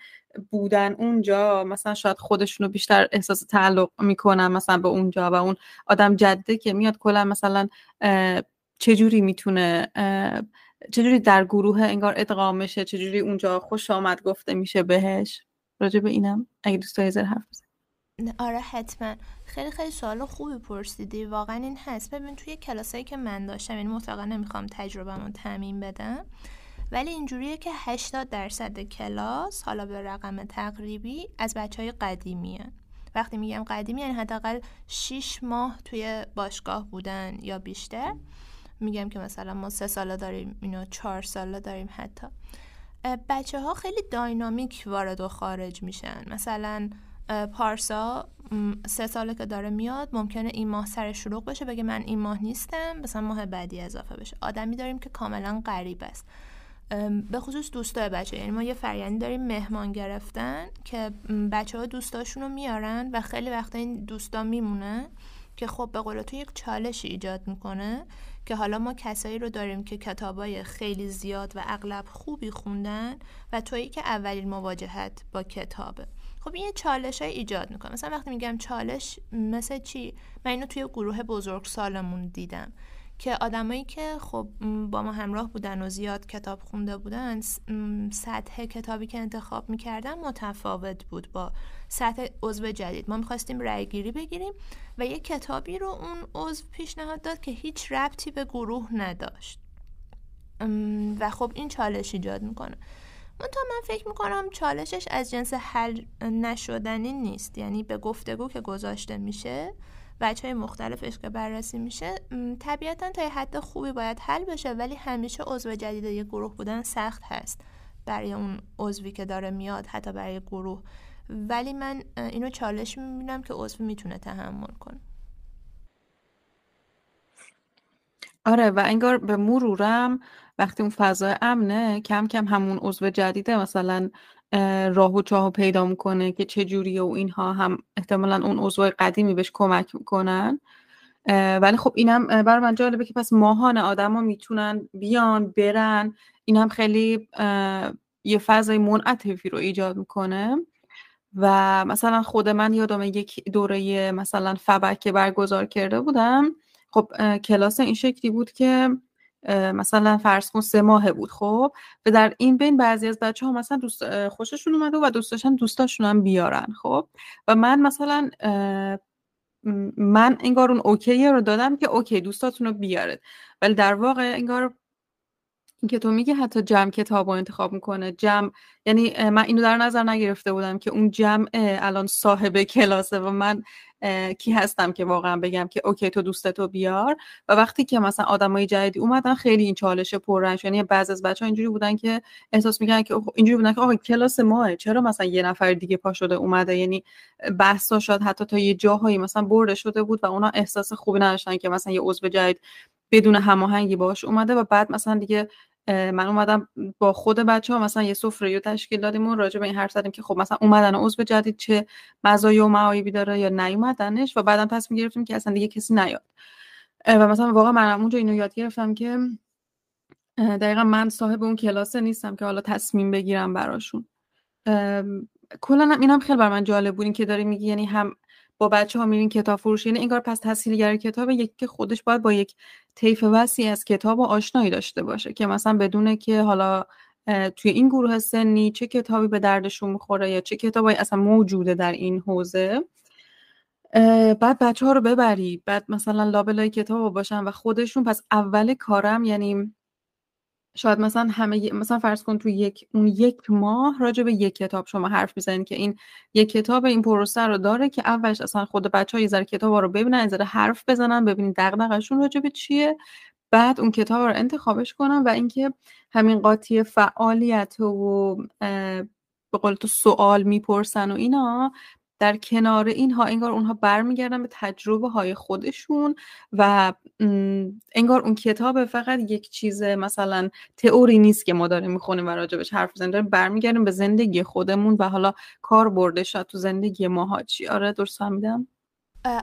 بودن اونجا مثلا شاید خودشونو بیشتر احساس تعلق می‌کنن مثلا به اونجا و اون آدم جدیده که میاد کلا مثلا چجوری می‌تونه چجوری در گروه انگار ادغام میشه چجوری اونجا خوش آمد گفته میشه بهش؟ راجع به اینم اگه دوست داری حرف آره حتما. خیلی خیلی سوال خوبی پرسیدی. واقعا این هست. ببین توی کلاسایی که من داشتم یعنی مطلقا نمی‌خوام تجربهمون تعمین بدم ولی اینجوریه که 80 درصد کلاس حالا به رقم تقریبی از بچه های قدیمی هن. وقتی میگم قدیمی یعنی حداقل 6 ماه توی باشگاه بودن یا بیشتر. میگم که مثلا ما سه ساله داریم اینو چهار ساله داریم حتی. بچه ها خیلی داینامیک وارد و خارج میشن. مثلا پارسا سه ساله که داره میاد ممکنه این ماه سر شروع بشه بگه من این ماه نیستم مثلا ماه بعدی اضافه بشه. آدمی داریم که کاملا غریب است. به خصوص دوستای بچه. یعنی ما یه فریانی داریم مهمان گرفتن که بچه ها دوستاشون رو میارن و خیلی وقتا این دوستا میمونه که خب به قول تو یک چالشی ایجاد می‌کنه که حالا ما کسایی رو داریم که کتابای خیلی زیاد و اغلب خوبی خوندن و تویی که اولین مواجهت با کتابه. خب این یه چالش های ایجاد می‌کنه. مثلا وقتی میگم چالش مثل چی؟ من اینو توی گروه بزرگ سالمون دیدم که آدمایی که خب با ما همراه بودن و زیاد کتاب خونده بودن سطح کتابی که انتخاب می‌کردن متفاوت بود با سطح عضو جدید. ما می‌خواستیم رأی گیری بگیریم و یه کتابی رو اون عضو پیشنهاد داد که هیچ ربطی به گروه نداشت. و خب این چالش ایجاد می‌کنه. من تا من فکر می‌کنم چالشش از جنس حل نشدنی نیست. یعنی به گفتگو که گذاشته میشه بچه های مختلفش که بررسی میشه طبیعتا تا حد خوبی باید حل بشه ولی همیشه عضو جدید یه گروه بودن سخت هست برای اون عضوی که داره میاد حتی برای گروه. ولی من اینو چالش می‌بینم که عضو می‌تونه تحمل کنه. آره و انگار به مرورم وقتی اون فضای امنه کم کم همون عضو جدیده مثلا راه و چاه پیدا می‌کنه که چه جوریه و اینها هم احتمالا اون عضو قدیمی بهش کمک می‌کنن. ولی خب اینم بر من جالبه که پس ماهان آدما می‌تونن بیان برن. این هم خیلی یه فضای منعطفی رو ایجاد می‌کنه. و مثلا خود من یادم یک دوره مثلا فبک برگزار کرده بودم. خب کلاس این شکلی بود که مثلا فرض کن سه ماهه بود خب؟ و در این بین بعضی از بچه ها مثلا دوست خوششون اومده و دوست داشتن دوستاشون هم بیارن خب؟ و من مثلا من انگار اون اوکی رو دادم که اوکی دوستاتون رو بیارد ولی در واقع انگار که تو میگه حتی جمع کتاب رو انتخاب می‌کنه جمع یعنی من اینو در نظر نگرفته بودم که اون جمع الان صاحب کلاسه و من کی هستم که واقعا بگم که اوکی تو دوستتو بیار. و وقتی که مثلا آدمای جدیدی اومدن خیلی این چالش پررنج یعنی بعض از بچه اینجوری بودن که احساس می‌کنن که اینجوری بودن که آقا کلاس ماه چرا مثلا یه نفر دیگه پا شده اومده؟ یعنی بحثا شد حتی تا یه جاهایی مثلا برده شده بود و اونا احساس خوبی نداشتن که مثلا یه عضو جدید بدون هماهنگی باش اومده و بعد مثلا دیگه من اومدم با خود بچه ها مثلا یه سفره تشکیل دادیم و راجع به این حرف زدیم که خب مثلا اومدن عضو جدید چه مزایا و معایبی داره یا نیومدنش و بعدم تصمیم گرفتیم که اصلا دیگه کسی نیاد. و مثلا واقعا من اونجا اینو یاد گرفتم که دقیقا من صاحب اون کلاسه نیستم که حالا تصمیم بگیرم براشون. کلا اینم خیلی بر من جالب بود که داری میگی یعنی هم با بچه ها میرین کتاب فروشی یعنی انگار پس تحصیلگر کتاب یکی که خودش باید با یک طیف وسیع از کتاب و آشنایی داشته باشه که مثلا بدونه که حالا توی این گروه سنی چه کتابی به دردشون می‌خوره یا چه کتابی اصلا موجوده در این حوزه. بعد بچه ها رو ببری بعد مثلا لابلای کتاب باشن و خودشون. پس اول کارم یعنی شاید مثلا همه مثلا فرض کن تو یک اون یک ماه راجع به یک کتاب شما حرف می‌زنید که این یک کتاب این پروسه رو داره که اولش اصلا خود بچه ها یه ذره کتاب رو ببینن یه ذره حرف بزنن ببینید دغدغه‌شون راجع به چیه. بعد اون کتاب رو انتخابش کنن و اینکه همین قاطی فعالیت و به قول تو سوال می‌پرسن و اینا در کنار اینها انگار اونها برمیگردن به تجربه های خودشون و انگار اون کتاب فقط یک چیز مثلا تئوری نیست که ما داریم می‌خونیم و راجبش حرف بزنیم. داریم برمیگردیم به زندگی خودمون و حالا کار برده شد تو زندگی ماها. چی؟ آره درست فهمیدم؟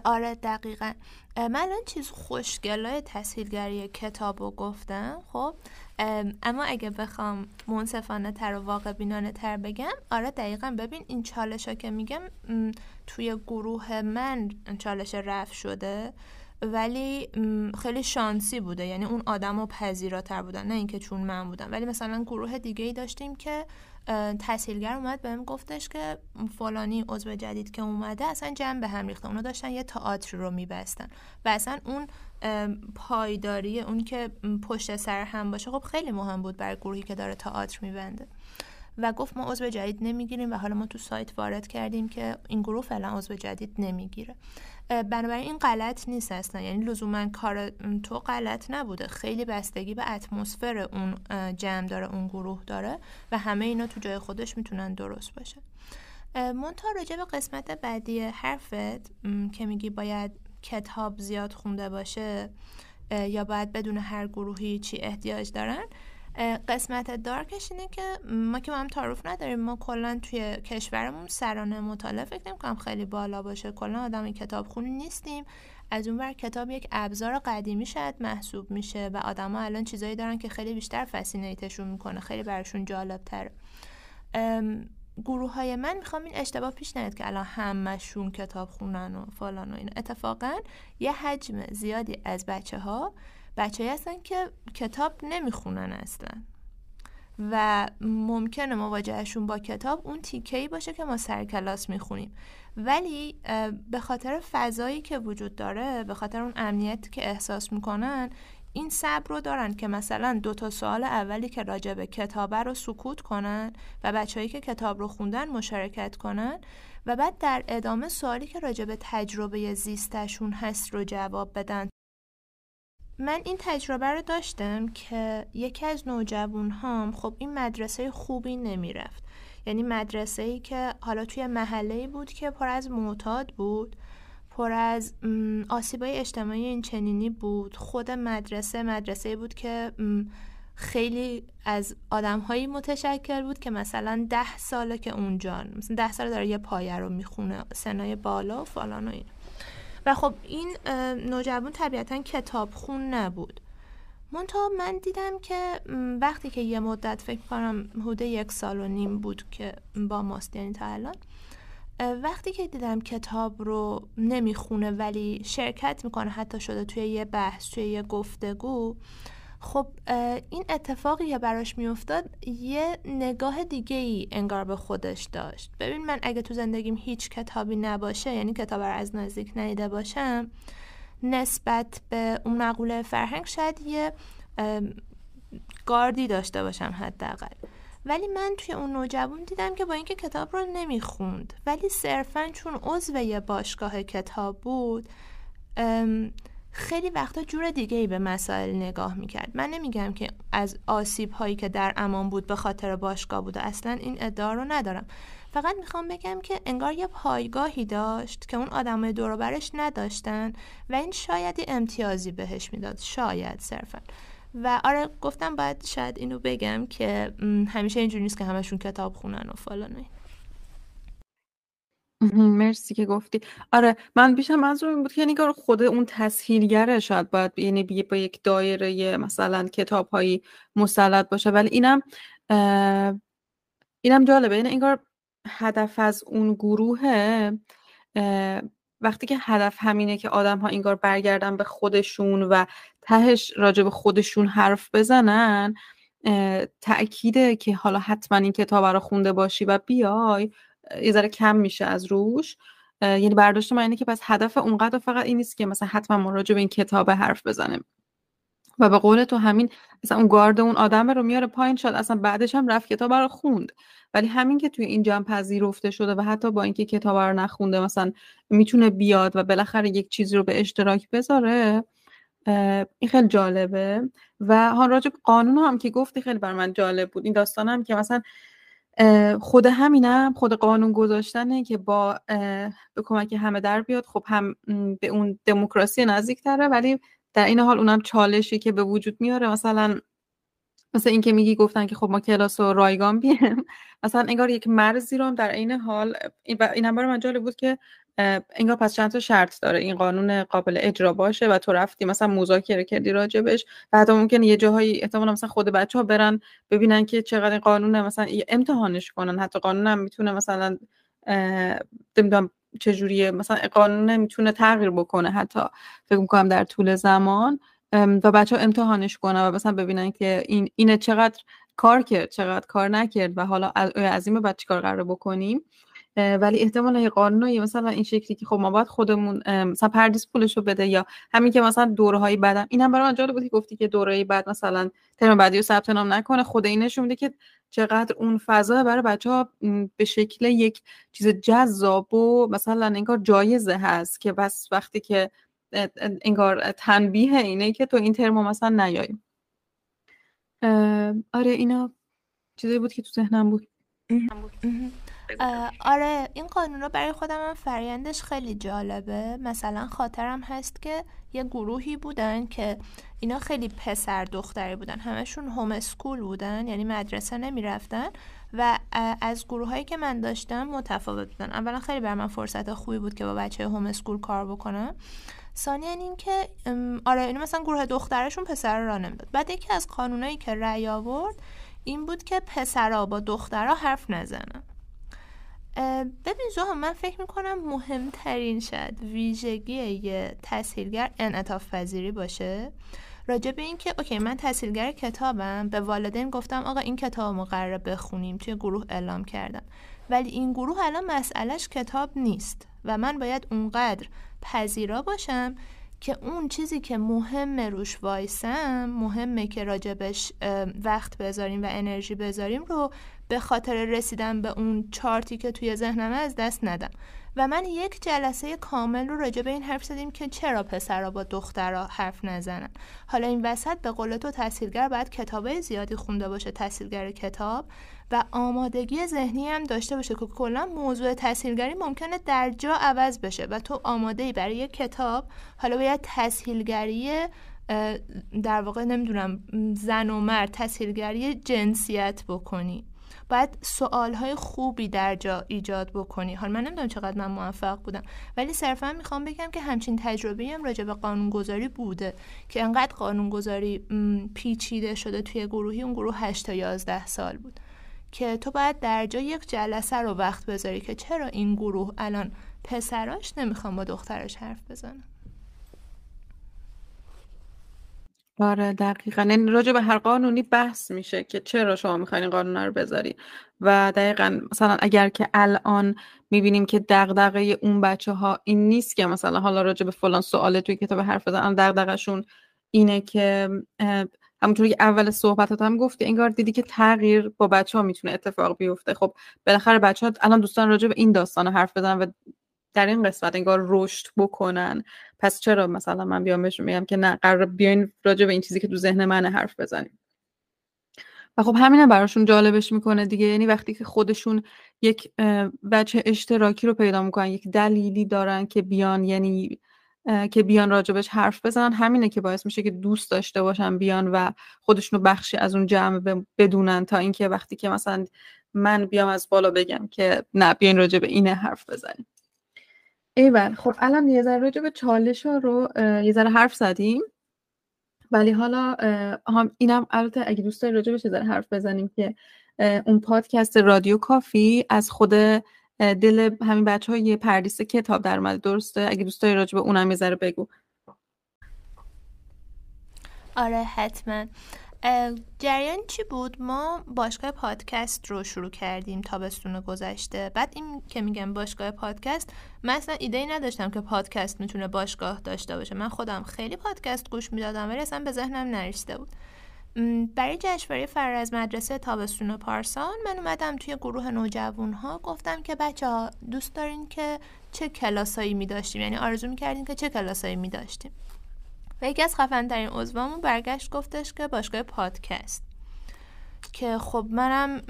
آره دقیقا. من الان چیز خوشگلای تسهیلگری کتاب رو گفتم خب؟ اما اگه بخوام منصفانه تر و واقع بینانه تر بگم آره دقیقا ببین این چالش ها که میگم توی گروه من چالش رفت شده ولی خیلی شانسی بوده. یعنی اون آدم و پذیراتر بودن نه اینکه چون من بودم. ولی مثلا گروه دیگه ای داشتیم که تحصیلگر اومد بهم گفتش که فلانی عضو جدید که اومده اصلا جمع به هم ریخته. اونا داشتن یه تئاتر رو میبستن. و اصلا اون پایداری اون که پشت سر هم باشه خب خیلی مهم بود برای گروهی که داره تئاتر میبنده. و گفت ما عضو جدید نمی‌گیریم و حالا ما تو سایت وارد کردیم که این گروه فعلا عضو جدید نمی‌گیره. بنابراین این غلط نیست اصلا. یعنی لزوما کار تو غلط نبوده. خیلی بستگی به اتمسفر اون جمع داره اون گروه داره و همه اینا تو جای خودش می‌تونن درست باشه. منتها راجع به قسمت بعدی حرفت که میگی باید کتاب زیاد خونده باشه یا باید بدون هر گروهی چی احتیاج دارن. قسمت دارکش اینه که ما که ما هم تعارف نداریم ما کلا توی کشورمون سرانه مطالعه فکر نمی‌کنم خیلی بالا باشه. کلا آدم کتاب خونی نیستیم. از اون ور کتاب یک ابزار قدیمی شاید محسوب میشه و آدما الان چیزایی دارن که خیلی بیشتر فسینیتشون می‌کنه خیلی براشون جالب تره گروه های من می‌خوام این اشتباه پیش نیاد که الان همشون کتاب خونن و فلان و این اتفاقا یه حجم زیادی از بچه ها بچه هستن که کتاب نمی‌خونن اصلا. و ممکنه مواجهشون با کتاب اون تیکه ای باشه که ما سر کلاس می‌خونیم. ولی به خاطر فضایی که وجود داره به خاطر اون امنیت که احساس می‌کنن این صبر رو دارن که مثلا دو تا سوال اولی که راجع به کتابه رو سکوت کنن و بچههایی که کتاب رو خوندن مشارکت کنن و بعد در ادامه سوالی که راجع به تجربه زیستشون هست رو جواب بدن. من این تجربه رو داشتم که یکی از نوجوان هم خب این مدرسه خوبی نمی‌رفت. یعنی مدرسه ای که حالا توی محله بود که پر از معتاد بود پر از آسیبای اجتماعی این چنینی بود. خود مدرسه مدرسه بود که خیلی از آدم هایی متشکل بود که مثلا ده ساله که اونجا مثلا ده ساله داره یه پایه رو می‌خونه سنای بالا و فلان و این و خب این نوجوان طبیعتا کتاب خون نبود. منتها من دیدم که وقتی که یه مدت فکر کنم حدود یک سال و نیم بود که با ماست یعنی تا الان وقتی که دیدم کتاب رو نمی‌خونه ولی شرکت می‌کنه حتی شده توی یه بحث توی یه گفتگو خب این اتفاقی که براش میافتاد یه نگاه دیگه ای انگار به خودش داشت. ببین من اگه تو زندگیم هیچ کتابی نباشه یعنی کتاب رو از نزدیک ندیده باشم نسبت به اون مقوله فرهنگ شاید یه گاردی داشته باشم حداقل. ولی من توی اون نوجوان دیدم که با اینکه کتاب رو نمی‌خوند. ولی صرفا چون عضو یه باشگاه کتاب بود خیلی وقتا جور دیگه ای به مسائل نگاه می‌کرد. من نمیگم که از آسیب هایی که در امان بود به خاطر باشگاه بوده اصلا این ادعا رو ندارم. فقط می‌خوام بگم که انگار یه پایگاهی داشت که اون آدمای دور نداشتن و این شاید امتیازی بهش می‌داد. شاید صرفا. و آره گفتم باید شاید اینو بگم که همیشه اینجوری نیست که همشون کتاب خونن و فلان مرسی که گفتی. آره من بیشتر منظور این بود که یعنی خود اون تسهیلگره شاید باید یعنی با یک دایره مثلا کتاب هایی مسلط باشه. ولی اینم اینم جالبه. این یعنی انگار هدف از اون گروهه وقتی که هدف همینه که آدم ها انگار برگردن به خودشون و تهش راجع به خودشون حرف بزنن تأکیده که حالا حتما این کتاب رو خونده باشی و بیای یه ذره کم میشه از روش. یعنی برداشت من اینه که پس هدف اونقدر فقط این نیست که مثلا حتما ما راجع به این کتاب حرف بزنیم. و به قول تو همین مثلا اون گارد اون آدم رو میاره پایین شد اصلا بعدش هم رفت کتاب رو خوند. ولی همین که توی این جمع پذیرفته شده و حتی با اینکه کتاب رو نخونده مثلا می‌تونه بیاد و بالاخره یک چیزی رو به اشتراک بذاره این خیلی جالبه. و ها راجع قانون هم که گفتی خیلی بر من جالب بود. این داستان هم که مثلا خود همینم خود قانون گذاشتنه که با به کمک همه در بیاد. خب هم به اون دموکراسی نزدیک تره ولی در این حال اونم چالشی که به وجود میاره. مثلا مثل اینکه میگی گفتن که خب ما کلاس و رایگان بیم مثلا انگار یک مرزی رو در این حال این هم من جالب بود که انگار پس چند تا شرط داره. این قانون قابل اجرا باشه و تو رفتی مثلا مذاکره کردی راجبش و حتی ممکنه یه جاهایی احتمال مثلا خود بچه ها برن ببینن که چقدر این قانون مثلا امتحانش کنن. حتی قانون هم می‌تونه مثلا چجوریه؟ مثلا قانون می‌تونه تغییر بکنه حتی فکر می‌کنم در طول زمان. و بچه ها امتحانش کنن و مثلا ببینن که این اینه چقدر کار کرد چقدر کار نکرد و حالا از این بعد چیکار قرار بکنیم. ولی احتمال یه قانونی مثلا این شکلی که خب ما باید خودمون مثلا پردیس پولشو بده یا همین که مثلا دورهایی بعدم اینم برای من جالب بود که گفتی که دوره بعد مثلا ترم بعدی رو ثبت نام نکنه. خود این نشون میده که چقدر اون فضا برای بچه ها به شکل یک چیز جذاب و مثلا انگار جایزه هست که بس وقتی که انگار تنبیه اینه که تو این ترم مثلا نیایی. آره اینا چیزی بود که تو ذهنم بود. آره این قانون رو برای خودم هم فریندش خیلی جالبه. مثلا خاطرم هست که یه گروهی بودن که اینا خیلی پسر دختری بودن. همشون هوم اسکول بودن یعنی مدرسه نمی‌رفتن. و از گروه هایی که من داشتم متفاوت بودن. اولا خیلی بر من فرصت خوبی بود که با بچه هوم اسکول کار بکنم. ثانیا این که آره اینو مثلا گروه دخترشون پسر را نمی‌داد. بعد یکی از قانونایی که رأی آورد این بود که پسرها با دخترها حرف نزنن. ببین زوها من فکر می‌کنم مهمترین شاید ویژگی یه تسهیلگر انعطاف پذیری باشه. راجع به این که اوکی من تحصیلگر کتابم به والدین گفتم آقا این کتاب ما قراره بخونیم توی گروه اعلام کردم ولی این گروه الان مسئلهش کتاب نیست و من باید اونقدر پذیرا باشم که اون چیزی که مهمه روش وایسم مهمه که راجبش وقت بذاریم و انرژی بذاریم رو به خاطر رسیدن به اون چارتی که توی ذهنمه از دست ندم. و من یک جلسه کامل رو راجع به این حرف زدیم که چرا پسرها با دخترها حرف نزنن. حالا این وسط به قول تو تحصیلگر باید کتابه زیادی خونده باشه تحصیلگر کتاب. و آمادگی ذهنی هم داشته باشه که کلا موضوع تحصیلگری ممکنه در جا عوض بشه. و تو آماده ای برای کتاب حالا باید تحصیلگری در واقع نمی‌دونم زن و مرد تحصیلگری جنسیت بکنی. باید سوال خوبی در جا ایجاد بکنی. حالا من نمی‌دونم چقدر من موفق بودم ولی صرفا می‌خوام بگم که همچین تجربه هم راجع به قانونگذاری بوده که انقدر قانونگذاری پیچیده شده توی گروهی. اون گروه 8 تا 11 سال بود که تو باید در جا یک جلسه رو وقت بذاری که چرا این گروه الان پسراش نمی‌خوام با دخترش حرف بزنم. آره دقیقا. یعنی راجع به هر قانونی بحث میشه که چرا شما می‌خواین قانون رو بذاری. و دقیقا مثلا اگر که الان می‌بینیم که دغدغه اون بچه ها این نیست که مثلا حالا راجع به فلان سواله توی کتاب حرف بزنن دغدغهشون اینه که همونطوری که اول صحبتات هم گفتی انگار دیدی که تغییر با بچه ها می‌تونه اتفاق بیفته. خب بالاخره بچه ها الان دوستان راجع به این داستان حرف بزنن و در این قسمت انگار رشد بکنن. پس چرا مثلا من بیام بهشون میگم که نه قرار بیاین راجع به این چیزی که تو ذهن من حرف بزنیم. و خب همینه براشون جالبش می‌کنه دیگه. یعنی وقتی که خودشون یک بچه اشتراکی رو پیدا می‌کنن یک دلیلی دارن که بیان یعنی که بیان راجبش حرف بزنن همینه که باعث میشه که دوست داشته باشن بیان و خودشونو بخشی از اون جمع بدونن تا اینکه وقتی که مثلا من بیام از بالا بگم که نه بیاین راجع به اینه حرف بزنیم. ایول خب الان یه ذره راجع به چالش ها رو یه ذره حرف زدیم. ولی حالا هم اینم البته اگه دوست داری راجع به ذره حرف بزنیم که اون پادکست رادیو کافی از خود دل همین بچه ها یه پردیس کتاب در اومده. درسته؟ اگه دوست داری راجع اونم یه ذره بگو. آره حتما. جریان چی بود؟ ما باشگاه پادکست رو شروع کردیم تابستون گذشته. بعد این که میگم باشگاه پادکست من اصلا ایده ای نداشتم که پادکست می‌تونه باشگاه داشته باشه. من خودم خیلی پادکست گوش می‌دادم ولی اصلا به ذهنم نرسیده بود. برای جشنواره فر از مدرسه تابستون پارسان من اومدم توی گروه نوجوان ها گفتم که بچه ها دوست دارین که چه کلاسایی می داشتیم یعنی آرزو می کردیم که چه کلاسایی می داشتیم و یکی از خفن ترین عضوامون برگشت گفتش که باشگاه پادکست. که خب منم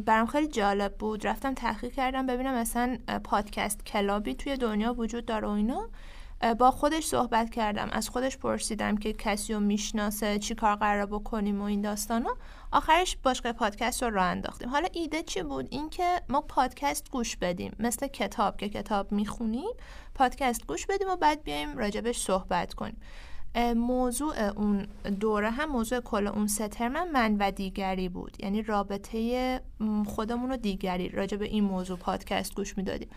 برام خیلی جالب بود. رفتم تحقیق کردم ببینم مثلا پادکست کلابی توی دنیا وجود داره و اینا. با خودش صحبت کردم. از خودش پرسیدم که کسی رو می‌شناسه چی کار قرار بکنیم و این داستانا آخرش باشگاه پادکست رو راه انداختیم. حالا ایده چی بود؟ اینکه ما پادکست گوش بدیم. مثل کتاب که کتاب می‌خونیم پادکست گوش بدیم و بعد بیایم راجبش صحبت کنیم. موضوع اون دوره هم موضوع کل اون سه ترم من و دیگری بود. یعنی رابطه خودمون و دیگری راجع به این موضوع پادکست گوش می‌دادیم.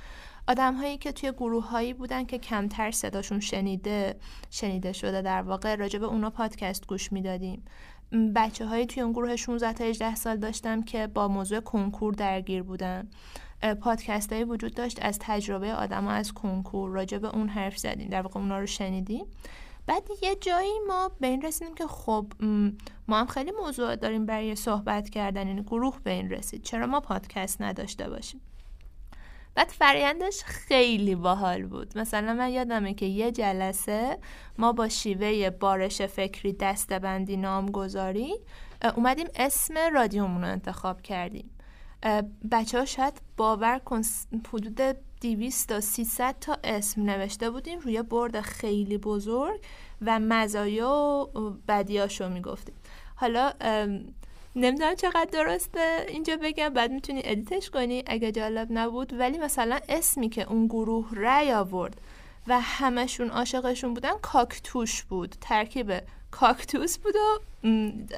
آدم هایی که توی گروه هایی بودن که کمتر صداشون شنیده شنیده شده در واقع راجع به اونا پادکست گوش می‌دادیم. بچه هایی توی اون گروه 16 تا 18 سال داشتم که با موضوع کنکور درگیر بودن. پادکست هایی وجود داشت از تجربه آدم ها از کنکور راجع به اون حرف زدیم. در واقع اونا رو شنیدیم. بعد یه جایی ما به این رسیدیم که خب ما هم خیلی موضوع داریم برای صحبت کردن یعنی گروه به این رسید. چرا ما پادکست نداشته باشیم؟ بعد فرایندش خیلی باحال بود. مثلا من یادمه که یه جلسه ما با شیوه بارش فکری دستبندی نامگذاری اومدیم اسم رادیومون رو انتخاب کردیم. بچه ها شاید باور کن حدود 200 تا 300 تا اسم نوشته بودیم. روی برد خیلی بزرگ و مزایا و بدیاشو می‌گفتیم. حالا نمی‌دونم چقدر درسته اینجا بگم بعد می‌تونی ادیتش کنی اگه جالب نبود. ولی مثلا اسمی که اون گروه رأی آورد و همشون عاشقشون بودن کاکتوش بود. ترکیب کاکتوس بود و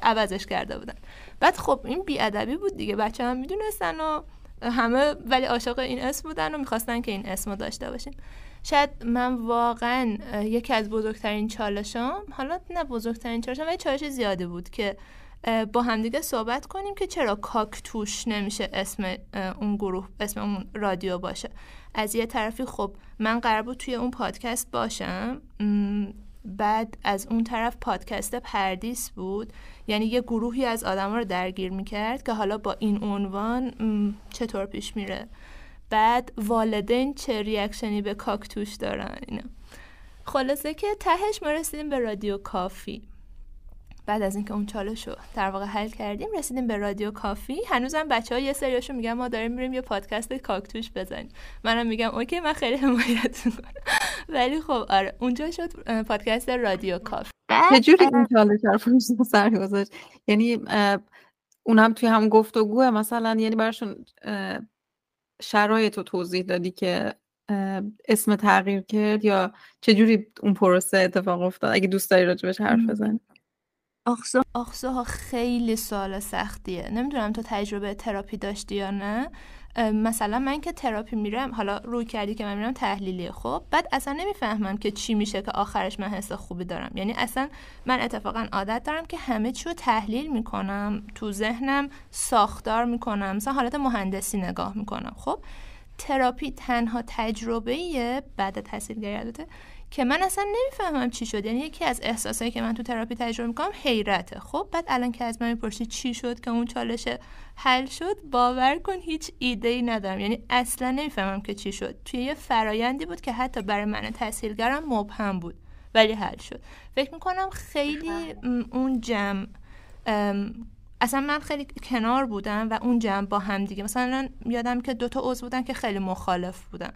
عوضش کرده بودن. بعد خب این بیادبی بود دیگه. بچه هم می‌دونستن و همه ولی عاشق این اسم بودن و می‌خواستن که این اسم رو داشته باشین شاید من واقعا یکی از بزرگترین چالشام حالا نه بزرگترین چالشام ولی چالش زیاده بود که با همدیگه صحبت کنیم که چرا کاکتوش نمیشه اسم اون گروه اسم اون رادیو باشه. از یه طرفی خب من قرار بود توی اون پادکست باشم. بعد از اون طرف پادکست پردیس بود. یعنی یه گروهی از آدم رو درگیر می‌کرد که حالا با این عنوان چطور پیش میره؟ بعد والدین چه reaction ی به کاکتوش دارن؟ اینا. خلاصه که تهش ما رسیدیم به رادیو کافی. بعد از اینکه اون چالش رو در واقع حل کردیم رسیدیم به رادیو کافی. هنوزم بچه ها یه سریاشو میگن ما داریم میریم یه پادکست کاکتوش بزنیم. منم میگم OK من خیلی حمایت می‌کنم. ولی خب آره اونجا شد پادکست رادیو کافی. چجوری این چالش رو سر گذاشت. یعنی اونم توی هم گفتگوه مثلا یعنی براشون شرایط رو توضیح دادی که اسم تغییر کرد یا چجوری اون پروسه اتفاق افتاد؟ اگه دوست داری راجع بهش حرف بزنی. آخسو ها خیلی سوال سختیه. نمی‌دونم تو تجربه تراپی داشتی یا نه؟ مثلا من که تراپی میرم حالا روی کردی که من میرم تحلیلی خب بعد اصلا نمی‌فهمم که چی میشه که آخرش من حس خوبی دارم. یعنی اصلا من اتفاقا عادت دارم که همه چی رو تحلیل می‌کنم تو ذهنم ساختار می‌کنم. مثلا حالت مهندسی نگاه می‌کنم. خب تراپی تنها تجربه بعد تحصیلگری که من اصلا نمی‌فهمم چی شد. یعنی یکی از احساسایی که من تو تراپی تجربه می‌کنم حیرته. خب بعد الان که از من می‌پرسی چی شد که اون چالش حل شد باور کن هیچ ایده ای ندارم. یعنی اصلا نمی‌فهمم که چی شد. توی یه فرایندی بود که حتی برای من تحصیلگرم مبهم بود ولی حل شد. فکر می‌کنم خیلی اون جمع اصلا من خیلی کنار بودم و اون جمع با هم دیگه. مثلا یادم که دوتا عضو بودن که خیلی مخالف بودن.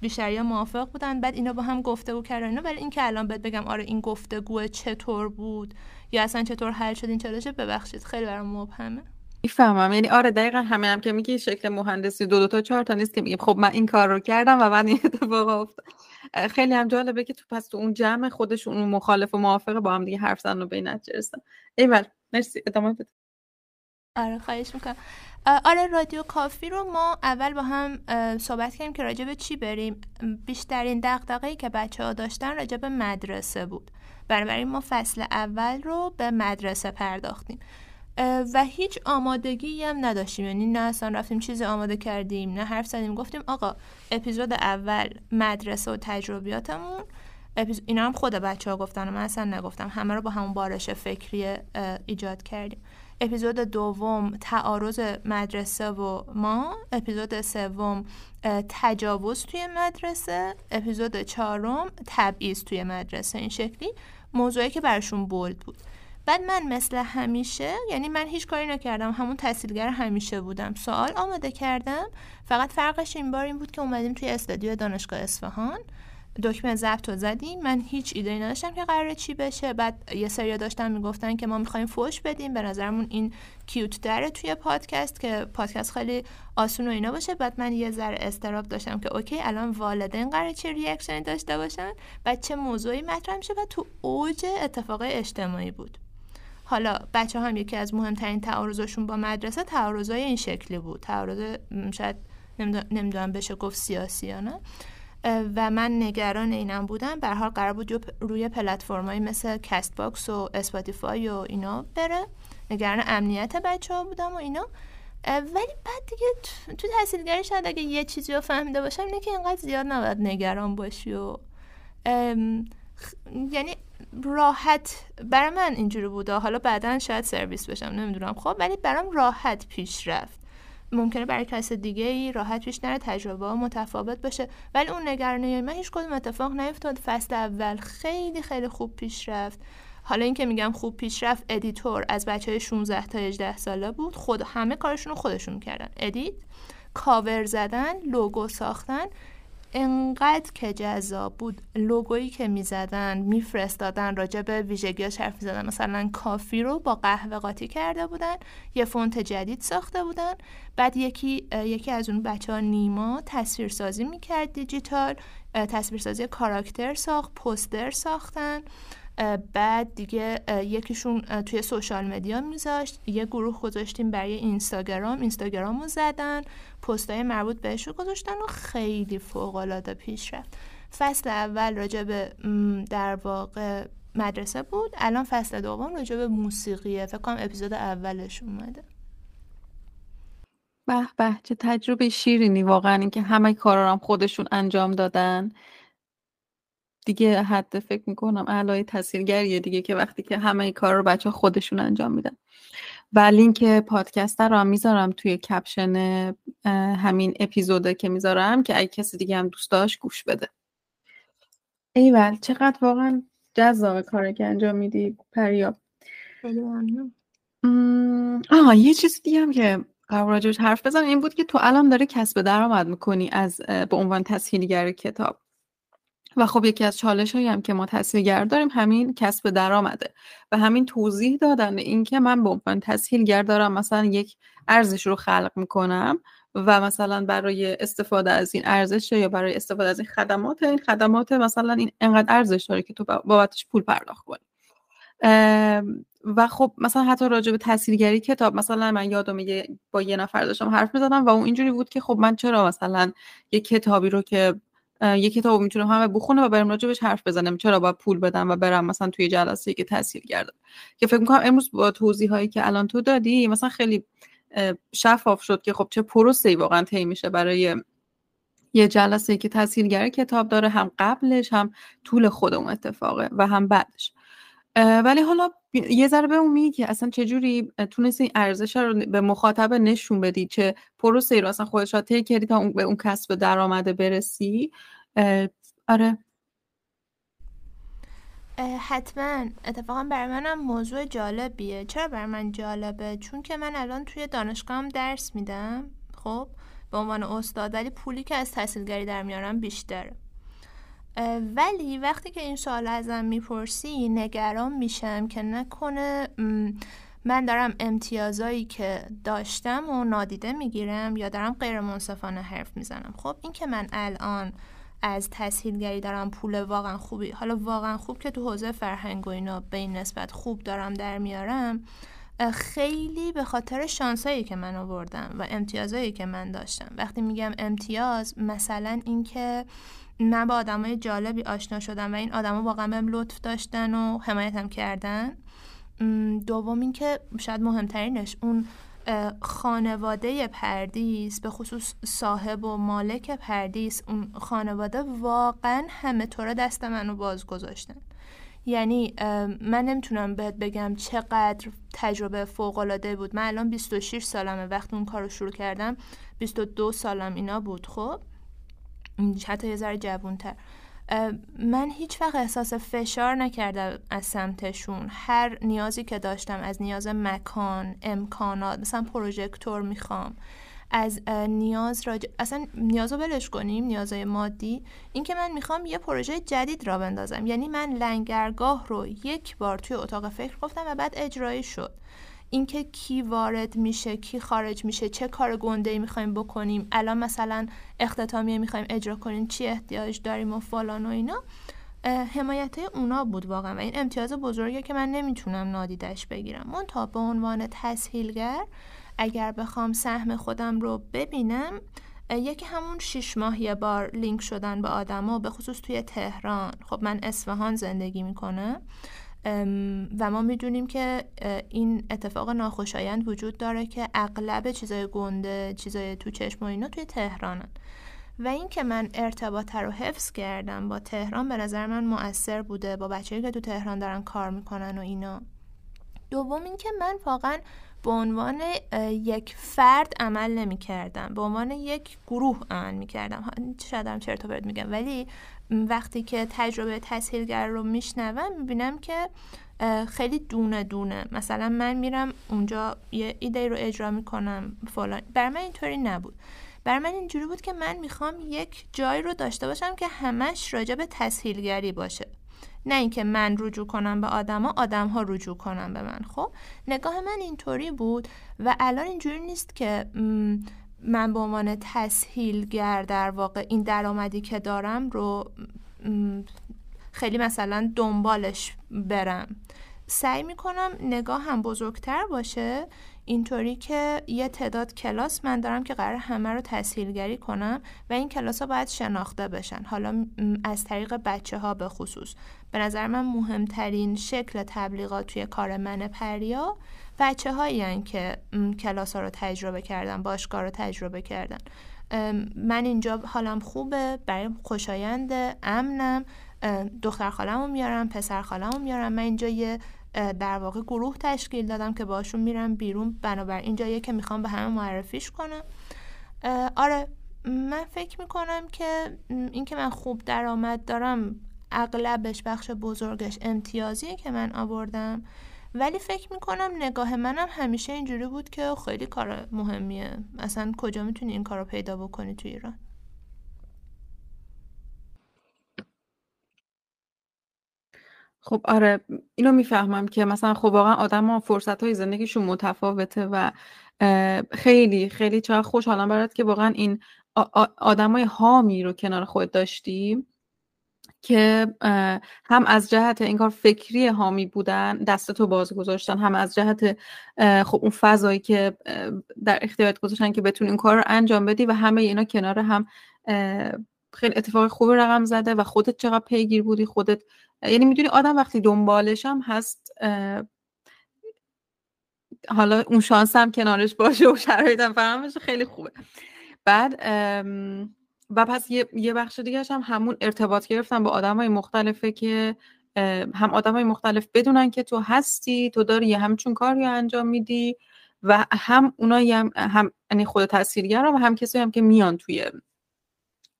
بیشتری موافق بودن. بعد اینا با هم گفتگو کردن اینا. ولی اینکه الان بهت بگم آره این گفتگو چطور بود یا اصلا چطور حل شد این چالش ببخشید خیلی برام مبهمه. می‌فهمم. یعنی آره دقیقا همه هم که میگی شکل مهندسی دو دو تا چهار تا نیست که میگیم. خب من این کار رو کردم و بعد این اتفاق افتاد. خیلی هم جالبه که تو پس تو اون جمع خودشون اون مخالف و موافق با هم دیگه حرف زدن و به نتیجه ایول مرسی. ادامه بده. آره خواهش می‌کنم. آره رادیو کافی رو ما اول با هم صحبت کردیم که راجع به چی بریم. بیشترین دقدقه که بچه ها داشتن راجع مدرسه بود. بنابراین ما فصل اول رو به مدرسه پرداختیم. و هیچ آمادگی هم نداشتیم. یعنی نه اصلا رفتیم چیزی آماده کردیم نه حرف زدیم. گفتیم آقا اپیزود اول مدرسه و تجربیاتمون. اینا هم خود بچه ها گفتن و من اصلا نگفتم. همه رو با همون بارش فکری ایجاد کردیم. اپیزود دوم تعارض مدرسه و ما. اپیزود سوم تجاوز توی مدرسه. اپیزود چهارم تبعیض توی مدرسه. این شکلی موضوعی که براشون bold بود. بعد من مثل همیشه یعنی من هیچ کاری نکردم. همون تسهیلگر همیشه بودم. سوال آماده کردم. فقط فرقش این بار این بود که اومدیم توی استودیو دانشگاه اصفهان. دکمه ضبط رو زدیم. من هیچ ایده نداشتم که قراره چی بشه. بعد یه سری داشتن می‌گفتن که ما می‌خوایم فوش بدیم. به نظرمون این cute داره توی پادکست که پادکست خیلی آسون و اینا باشه. بعد من یه ذره اضطراب داشتم که OK الان والدین قراره چه reaction ی داشته باشن بعد چه موضوعی مطرح میشه. و تو اوج اتفاق اجتماعی بود. حالا بچه هم یکی از مهمترین تعارضشون با مدرسه تعارضای این شکلی بود. تعارض شاید نمی‌دونم بشه گفت سیاسی یا نه. و من نگران اینم بودم. به حال قرار بود روی پلتفرمایی مثل Castbox و Spotify و اینا بره. نگران امنیت بچه ها بودم و اینا. ولی بعد دیگه تو تسهیلگری شاید اگه یه چیزی رو فهمیده باشم اینه که اینقدر زیاد نباید نگران باشی و یعنی راحت برای من اینجوری بوده. حالا بعدا شاید سرویس بشم نمی‌دونم. خب ولی برام راحت پیش رفت. ممکنه برای کس دیگه ای راحت پیش نره تجربه متفاوت باشه. ولی اون نگرانی من هیچ کدوم اتفاق نیفتاد. فصل اول خیلی خیلی خوب پیش رفت. حالا اینکه میگم خوب پیش رفت editor از بچه های 16 تا 18 ساله بود. خود همه کارشون رو خودشون کردن. edit cover زدن لوگو ساختن. انقدر که جذاب بود لوگویی که می‌زدن میفرستادن راجع به ویژگی حرف زدن مثلا کافی رو با قهوه قاطی کرده بودن یه فونت جدید ساخته بودن. بعد یکی یکی از اون بچه ها نیما تصویرسازی می‌کرد دیجیتال تصویرسازی کاراکتر ساخت پوستر ساختن. بعد دیگه یکیشون توی سوشال مدیا میذاشت. یه گروه گذاشتیم برای اینستاگرام. اینستاگرام رو زدن پستای مربوط بهش رو گذاشتن و خیلی فوق العاده پیش رفت. فصل اول راجع به در واقع مدرسه بود. الان فصل دوم راجع به موسیقیه. فکر کنم اپیزود اولش اومده. به به چه تجربه شیرینی. واقعا اینکه همه کارا هم خودشون انجام دادن. دیگه حد فکر می‌کنم اعلای تاثیرگریه دیگه که وقتی که همه کار رو بچه خودشون انجام میدن. و لینک پادکست رو هم می‌ذارم توی کپشن همین اپیزوده که می‌ذارم که اگه کسی دیگه هم دوست داشت گوش بده. ایول چقدر واقعا جذاب کاره که انجام میدی پریاب آها یه چیز دیگه هم که قرار راجبش حرف بزنم این بود که تو الان داره کسب درآمد می‌کنی از به عنوان تسهیلگر کتاب. و خب یکی از چالش هایی هم که ما تسهیلگر داریم همین کسب درآمده و همین توضیح دادن اینکه من به عنوان تسهیلگر دارم مثلا یک ارزش رو خلق می‌کنم و مثلا برای استفاده از این ارزش یا برای استفاده از این خدمات این خدمات مثلا این انقدر ارزش داره که تو بابتش پول پرداخت کنی. و خب مثلا حتی راجع به تاثیرگری کتاب مثلا من یادم با یه نفر داشتم حرف می‌زدم و اون اینجوری بود که خب من چرا مثلا یه کتابی رو که یه کتاب می‌تونم همه بخونه و برم راجبش حرف بزنم چرا باید پول بدم و برم مثلا توی جلسه که تاثیر گردم که فکر می‌کنم امروز با توضیح هایی که الان تو دادی مثلا خیلی شفاف شد که خب چه پروسه واقعا طی میشه برای یه جلسه که تاثیرگر کتاب داره هم قبلش هم طول خود اون اتفاقه و هم بعدش. ولی حالا یه ذره به اون که اصلا چجوری تونستی ارزش رو به مخاطب نشون بدی چه پروسه ای رو اصلا خودش طی کردی تا به اون کسب درآمده برسی. آره. حتما. اتفاقا برای منم موضوع جالبیه. چرا برای من جالبه؟ چون که من الان توی دانشگاهم درس میدم خب به عنوان استاد ولی پولی که از تحصیلگری در میارم بیشتره. ولی وقتی که این سوال ازم می‌پرسی نگران میشم که نکنه من دارم امتیازایی که داشتم و نادیده می‌گیرم یا دارم غیر منصفانه حرف می‌زنم. خب این که من الان از تسهیلگری دارم پول واقعا خوبی حالا واقعا خوب که تو حوزه فرهنگ و اینا به این نسبت خوب دارم در میارم خیلی به خاطر شانسایی که من آوردم و امتیازایی که من داشتم. وقتی میگم امتیاز مثلا اینکه من با آدمای جالبی آشنا شدم و این آدما واقعا بهم لطف داشتن و حمایتم کردن. دوم اینکه شاید مهمترینش اون خانواده پردیس به خصوص صاحب و مالک پردیس اون خانواده واقعا همه طور دست منو باز گذاشتن. یعنی من نمی‌تونم بهت بگم چقدر تجربه فوق العاده بود. من الان 26 سالمه. وقتی اون کار رو شروع کردم 22 سالم اینا بود خب؟ حتی یه ذره جوونتر من هیچ وقت احساس فشار نکردم از سمتشون. هر نیازی که داشتم از نیاز مکان امکانات مثلا پروژکتور می‌خوام از نیاز راج... اصلا نیاز رو بلش کنیم نیازهای مادی. اینکه من می‌خوام یه پروژه جدید را بندازم. یعنی من لنگرگاه رو یک بار توی اتاق فکر گفتم و بعد اجرایی شد. اینکه کی وارد میشه کی خارج میشه چه کار گنده ای می‌خوایم بکنیم الان مثلا اختتامیه می‌خوایم اجرا کنیم چی احتیاج داریم و فلان و اینا حمایت اونا بود واقعا. و این امتیاز بزرگه که من نمی‌تونم نادیدش بگیرم. من تا به عنوان تسهیلگر اگر بخوام سهم خودم رو ببینم یکی همون شیش ماه یه بار لینک شدن به آدما به خصوص توی تهران. خب من اصفهان زندگی می‌کنم. و ما می‌دونیم که این اتفاق ناخوشایند وجود داره که اغلب چیزای گنده چیزای تو چشم و اینا توی تهرانن. و اینکه من ارتباط رو حفظ کردم با تهران به نظر من مؤثر بوده با بچه‌ای که تو تهران دارن کار می‌کنن و اینا. دوم اینکه من واقعا به عنوان یک فرد عمل نمی کردم به عنوان یک گروه عمل می کردم شاید هم چرت و میگم. ولی وقتی که تجربه تسهیلگر رو میشنوم می‌بینم که خیلی دونه دونه. مثلا من میرم اونجا یه ایده رو اجرا می‌کنم فلان. بر من اینطوری نبود. بر من اینجوری بود که من می‌خوام یک جایی رو داشته باشم که همش راجع به تسهیلگری باشه. نه اینکه من رجوع کنم به آدما آدم ها رجوع کنم به من خب؟ نگاه من اینطوری بود و الان اینجوری نیست که من به عنوان تسهیلگر در واقع این درآمدی که دارم رو خیلی مثلا دنبالش برم. سعی می‌کنم نگاه هم بزرگتر باشه. اینطوری که یه تعداد کلاس من دارم که قرار همه رو تسهیلگری کنم و این کلاس ها باید شناخته بشن. حالا از طریق بچه ها به خصوص. به نظر من مهمترین شکل تبلیغات توی کار من پریا بچه هایی که کلاس ها رو تجربه کردن باشگاه رو تجربه کردن. من اینجا حالم خوبه برای خوشایند امنم. دختر خالم میارم پسر خالم میارم. من اینجا یه در واقع گروه تشکیل دادم که باشون میرم بیرون. بنابر اینجا که می‌خوام به همه معرفیش کنم. آره من فکر می‌کنم که اینکه من خوب درآمد دارم اغلبش بخش بزرگش امتیازیه که من آوردم. ولی فکر می‌کنم نگاه منم همیشه اینجوری بود که خیلی کار مهمیه. اصلا کجا می‌تونی این کار رو پیدا بکنی تو ایران؟ خب آره اینو می‌فهمم که مثلا خب واقعا آدم ها فرصت های زندگیشون متفاوته و خیلی خیلی چرا خوشحالم برات که واقعا این آدم های حامی رو کنار خود داشتی. که هم از جهت این کار فکری حامی بودن دستتو باز گذاشتن هم از جهت خب اون فضایی که در اختیارت گذاشتن که بتونی این کار رو انجام بدی و همه اینا کنار هم خیلی اتفاق خوب رقم زده و خودت چقدر پیگیر بودی خودت یعنی می‌دونی آدم وقتی دنبالش هم هست حالا اون شانس هم کنارش باشه و شرایطم فهمش خیلی خوبه. بعد و پس یه, یه بخش دیگه هم همون ارتباط گرفتن با آدم های مختلفه که هم آدم های مختلف بدونن که تو هستی تو داری یه همچون کاری انجام میدی و هم اونا هم, هم یعنی خود تاثیرگر و هم کسی هم که میان توی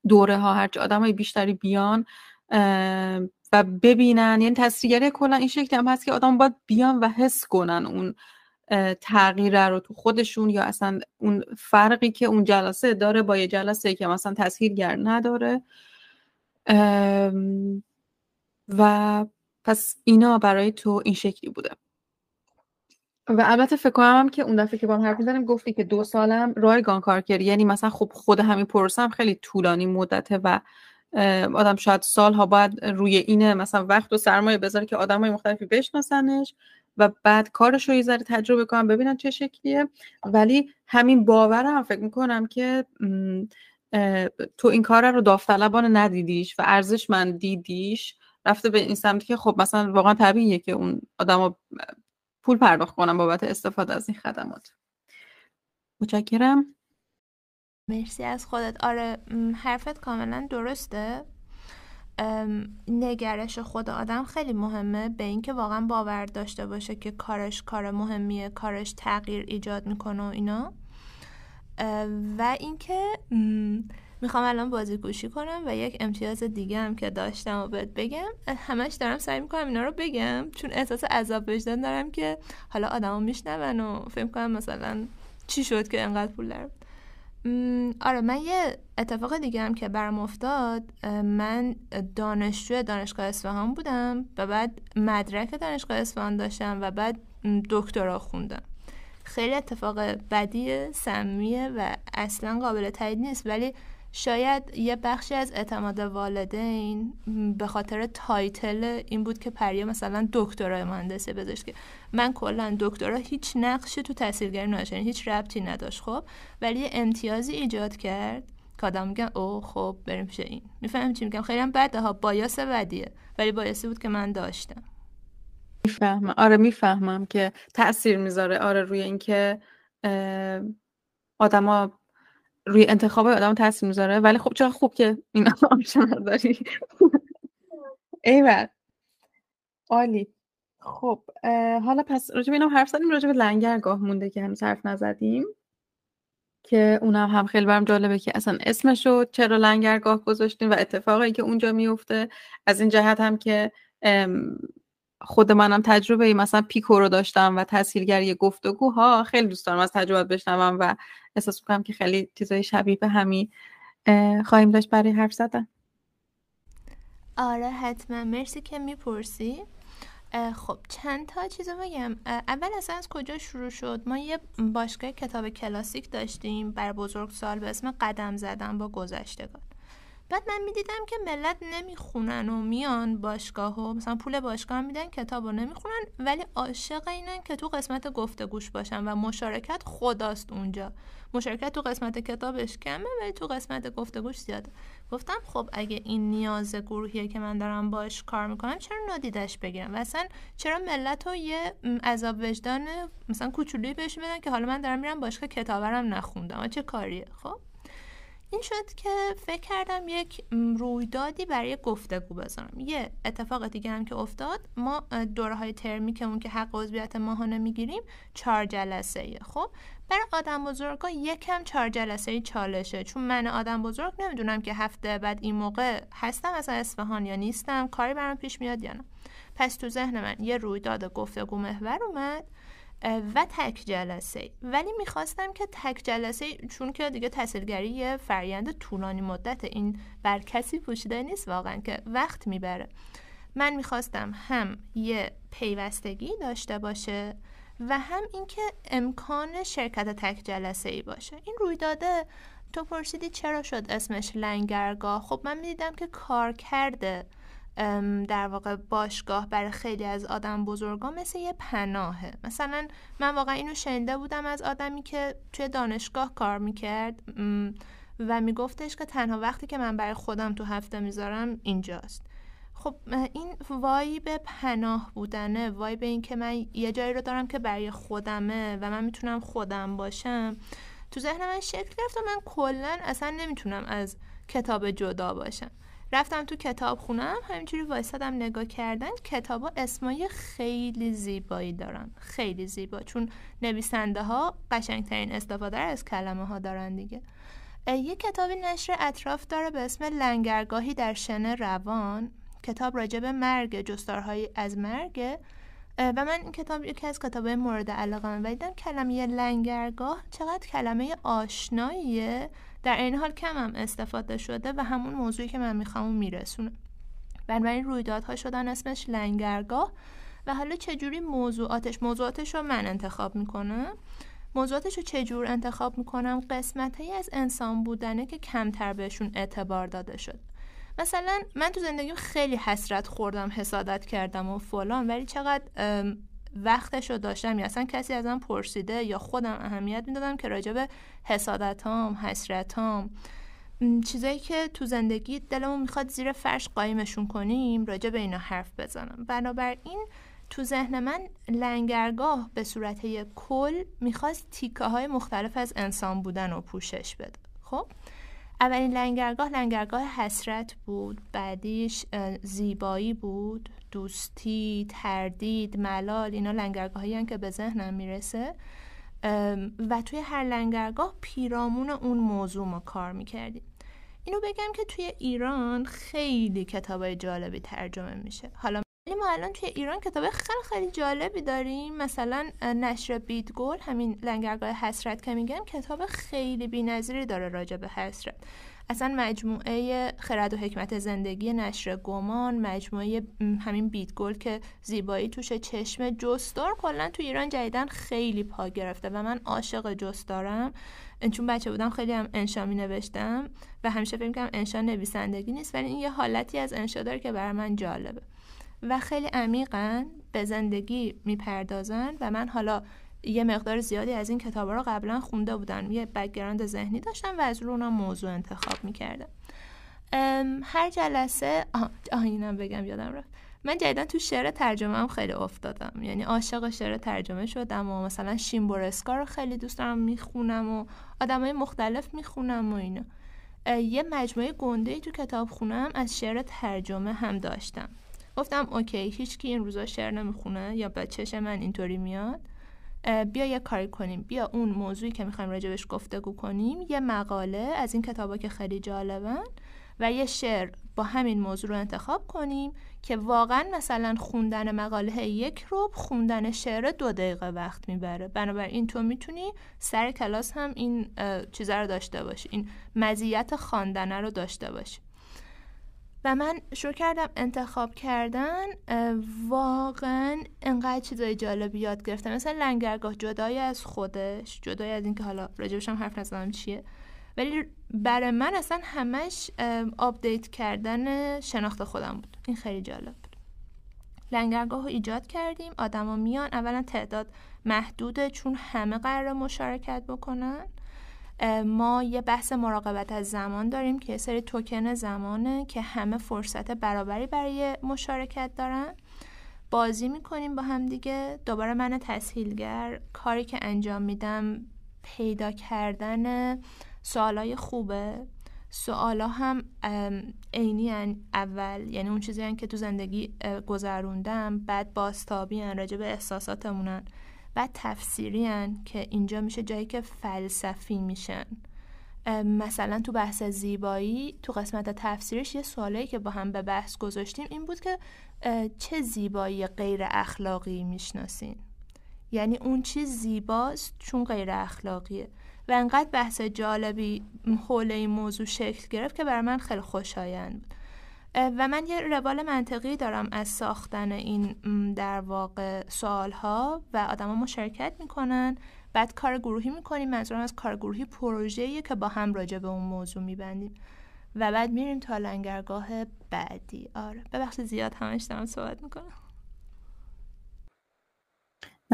دوره ها هرچه آدم های بیشتری بیان و ببینن. یعنی تصویرگری کلا این شکلی هم هست که آدم باید بیان و حس کنن اون تغییره رو تو خودشون یا اصلا اون فرقی که اون جلسه داره با یه جلسه که مثلا تسهیلگر نداره. و پس اینا برای تو این شکلی بوده. و البته فکر کنم که اون دفعه که با هم حرف می‌زنیم گفتی که دو سالم رایگان کار کردی یعنی مثلا خب خود همین پروسه هم خیلی طولانی مدته و آدم شاید سالها باید روی اینه مثلا وقت و سرمایه بذاره که آدم های مختلفی بشناسنش. و بعد کارش رو یه ذره تجربه کنم ببینن چه شکلیه. ولی همین باور هم فکر می‌کنم که تو این کار رو داوطلبانه ندیدیش و ارزش من دیدیش رفته به این سمتی که خب مثلا واقعا طبیعیه که اون آدم پول پرداخت کنم بابت استفاده از این خدمات. متشکرم. مرسی از خودت. آره حرفت کاملا درسته. نگرش خود آدم خیلی مهمه به اینکه واقعا باور داشته باشه که کارش کار مهمیه کارش تغییر ایجاد می‌کنه و اینا. و اینکه می‌خوام الان بازی گوشی کنم و یک امتیاز دیگه هم که داشتم و بهت بگم. همش دارم سعی می‌کنم اینا رو بگم چون احساس عذاب وجدان دارم که حالا آدما میشنون و فکر کنم مثلا چی شد که انقدر پول دارم. آره من یه اتفاق دیگه هم که برام افتاد من دانشجو دانشگاه اصفهان بودم و بعد مدرک دانشگاه اصفهان داشتم و بعد دکترا خوندم. خیلی اتفاق بدی سمیه و اصلا قابل تایید نیست ولی شاید یه بخشی از اعتماد والدین به خاطر تایتل این بود که پریا مثلا دکترای مهندسی که من کلا دکترا هیچ نقشی تو تاثیرگری نداشت هیچ ربطی نداشت خب؟ ولی یه امتیازی ایجاد کرد که آدم میگن او خب بریم پیش این. میفهم چی میگم؟ خیلی هم بده ها bias بدیه ولی bias ی بود که من داشتم. می‌فهمم. آره می‌فهمم که تاثیر می‌ذاره. آره روی اینکه آدما روی انتخاب آدم تاثیر می‌ذاره ولی خب چقدر خوب که اینا option داری. ایول. عالی. خب حالا پس راجع به اینم حرف زدیم راجع به لنگرگاه مونده که هنوز حرف نزدیم. که اونم هم خیلی برام جالبه که اصلا اسمش رو چرا لنگرگاه گذاشتیم و اتفاقی که اونجا میفته از این جهت هم که خود منم تجربه ای مثلا پیکو رو داشتم و تسهیلگری گفتگوها خیلی دوست دارم از تجربات بشنوم و احساس می‌کنم که خیلی چیزای شبیه به همین خواهیم داشت برای حرف زدن. آره حتما. مرسی که می‌پرسی. خب چند تا چیز بگم؟ اول اصلا از کجا شروع شد؟ ما یه باشگاه کتاب کلاسیک داشتیم بر بزرگ سال به اسم قدم زدن با گذشتگان. بعد من می‌دیدم که ملت نمی‌خونن و میان باشگاه و مثلا پول باشگاه میدن کتاب رو نمی‌خونن ولی عاشق اینن که تو قسمت گفتگوش باشن و مشارکت خداست اونجا. مشارکت تو قسمت کتابش کمه ولی تو قسمت گفتگوش زیاده. گفتم خب اگه این نیاز گروهیه که من دارم باش کار می‌کنم چرا نادیدش بگیرم؟ و اصلا چرا ملت رو یه عذاب وجدان مثلا کوچولویی بهش بدن که حالا من دارم میرم باشگاه کتابرم نخوندم؟ چه کاریه؟ خب؟ این شد که فکر کردم یک رویدادی برای گفتگو بذارم. یه اتفاق دیگه هم که افتاد ما دوره های ترمی که اون که حق عضویت ماهانه می‌گیریم چهار جلسه ایه خب برای آدم بزرگا یکم چهار جلسه ای چالشه. چون من آدم بزرگ نمی‌دونم که هفته بعد این موقع هستم از اصفهان یا نیستم کاری برام پیش میاد یا نه. پس تو ذهن من یه رویداد گفتگو محور اومد و تک جلسه. ولی می‌خواستم که تک جلسه چون که دیگه تحصیلگری یه فرایند طولانی مدت این بر کسی پوشیده نیست واقعا که وقت می‌بره. من می‌خواستم هم یه پیوستگی داشته باشه و هم اینکه امکان شرکت تک جلسه ای باشه. این روی داده تو پرسیدی چرا شد اسمش لنگرگاه؟ خب من می‌دیدم که کار کرده در واقع باشگاه برای خیلی از آدم بزرگا مثل یه پناهه. مثلا من واقعا اینو شنیده بودم از آدمی که توی دانشگاه کار می‌کرد و میگفتش که تنها وقتی که من برای خودم تو هفته می‌ذارم اینجاست. خب این وای به پناه بودنه وای به این که من یه جایی رو دارم که برای خودمه و من می‌تونم خودم باشم. تو ذهن من شکل گرفت و من کلا اصلا نمی‌تونم از کتاب جدا باشم. رفتم تو کتاب خونم همینجوری وایسادم نگاه کردن کتابا اسمای خیلی زیبایی دارن خیلی زیبا چون نویسنده ها قشنگترین استفاده از کلمه ها دارن دیگه. یه کتابی نشر اطراف داره به اسم لنگرگاهی در شن روان. کتاب راجع به مرگ جستارهایی از مرگ. و من این کتاب یکی از کتابهای مورد علاقه من دیدم کلمه لنگرگاه چقدر کلمه آشناییه. در این حال کم هم استفاده شده و همون موضوعی که من می‌خوام میرسونه بنابراین رویدادها شدن اسمش لنگرگاه. و حالا چجوری موضوعاتش موضوعاتش رو من انتخاب می‌کنم؟ موضوعاتش رو چجور انتخاب می‌کنم؟ قسمت از انسان بودنه که کمتر بهشون اعتبار داده شد. مثلا من تو زندگیم خیلی حسرت خوردم حسادت کردم و فلان ولی چقدر وقتش رو داشتم. یا اصلا کسی ازم پرسیده یا خودم اهمیت می‌دادم که راجع به حسادتام حسرتام. چیزایی که تو زندگی دلمون می‌خواد زیر فرش قایمشون کنیم راجع به اینا حرف بزنم. بنابراین تو ذهن من لنگرگاه به صورت کل می‌خواست تیکه های مختلف از انسان بودن و پوشش بده. خب؟ اولین لنگرگاه لنگرگاه حسرت بود بعدیش زیبایی بود دوستی تردید ملال اینا لنگرگاه که به ذهنم می‌رسه. و توی هر لنگرگاه پیرامون اون موضوع ما کار می‌کردیم. اینو بگم که توی ایران خیلی کتابای جالبی ترجمه میشه. حالا ما الان توی ایران کتاب خیلی خیلی جالبی داریم. مثلا نشر بیت گل همین لنگرگاه حسرت که میگم کتاب خیلی بی‌نظیری داره راجع به حسرت. اصلا مجموعه خرد و حکمت زندگی نشر گمان مجموعه همین بیت گل که زیبایی توش چشم جستار کلا تو ایران جدیدن خیلی پا گرفته و من عاشق جستارم. چون بچه بودم خیلی هم انشا می نوشتم و همیشه فکر کنم انشا نویسندگی نیست ولی این یه حالتی از انشا داره که برای من جالبه. و خیلی عمیقا به زندگی می‌پردازن و من حالا یه مقدار زیادی از این کتاب رو قبلا خونده بودم. یه background ذهنی داشتم و از رو اونا موضوع انتخاب می‌کردم. هر جلسه آه, آه اینم بگم یادم رفت. من جدیدا تو شعر ترجمه هم خیلی افتادم. یعنی عاشق شعر ترجمه شدم و مثلا شیمبورسکا رو خیلی دوست دارم می‌خونم و آدمای مختلف می‌خونم و اینا. یه مجموعه گنده ای تو کتاب خونم از شعر ترجمه هم داشتم. گفتم اوکی هیچکی این روزا شعر نمی‌خونه یا به چش من اینطوری میاد بیا یه کاری کنیم بیا اون موضوعی که می‌خوایم راجبش گفتگو کنیم یه مقاله از این کتابا که خیلی جالبن و یه شعر با همین موضوع رو انتخاب کنیم که واقعا مثلا خوندن مقاله یک رو خوندن شعر دو دقیقه وقت می‌بره. بنابراین تو می‌تونی سر کلاس هم این چیزه رو داشته باشی این مزیت خواندن رو داشته باشی. و من شروع کردم انتخاب کردن واقعا انقدر چیزای جالبی یاد گرفتم. مثلا لنگرگاه جدای از خودش جدای از اینکه حالا راجبش هم حرف نزدم چیه. ولی برای من اصلا همش update کردن شناخت خودم بود. این خیلی جالب بود. لنگرگاه رو ایجاد کردیم آدما میان اولا تعداد محدوده چون همه قرار مشارکت بکنن. ما یه بحث مراقبت از زمان داریم که سری توکن زمانه که همه فرصت برابری برای مشارکت دارن. بازی می‌کنیم با هم دیگه. دوباره من تسهیلگر. کاری که انجام میدم پیدا کردن سوالای خوبه. سوالا هم عینی اول. یعنی اون چیزی که تو زندگی گذروندم. بعد باستابی راجع به احساساتمونن و تفسیری هن که اینجا میشه جایی که فلسفی میشن. مثلا تو بحث زیبایی تو قسمت تفسیرش یه سوالی که با هم به بحث گذاشتیم این بود که چه زیبایی غیر اخلاقی می‌شناسین؟ یعنی اون چیز زیباست چون غیر اخلاقیه. و انقدر بحث جالبی حول این موضوع شکل گرفت که برای من خیلی خوشایند بود. و من یه روال منطقی دارم از ساختن این در واقع سوال ها و آدما مشارکت می‌کنن. بعد کار گروهی می‌کنیم. منظورم از کار گروهی پروژه‌ایه که با هم راجع به اون موضوع میبندیم. و بعد میریم تا لنگرگاه بعدی. آره. ببخشید زیاد همش دارم صحبت می‌کنم.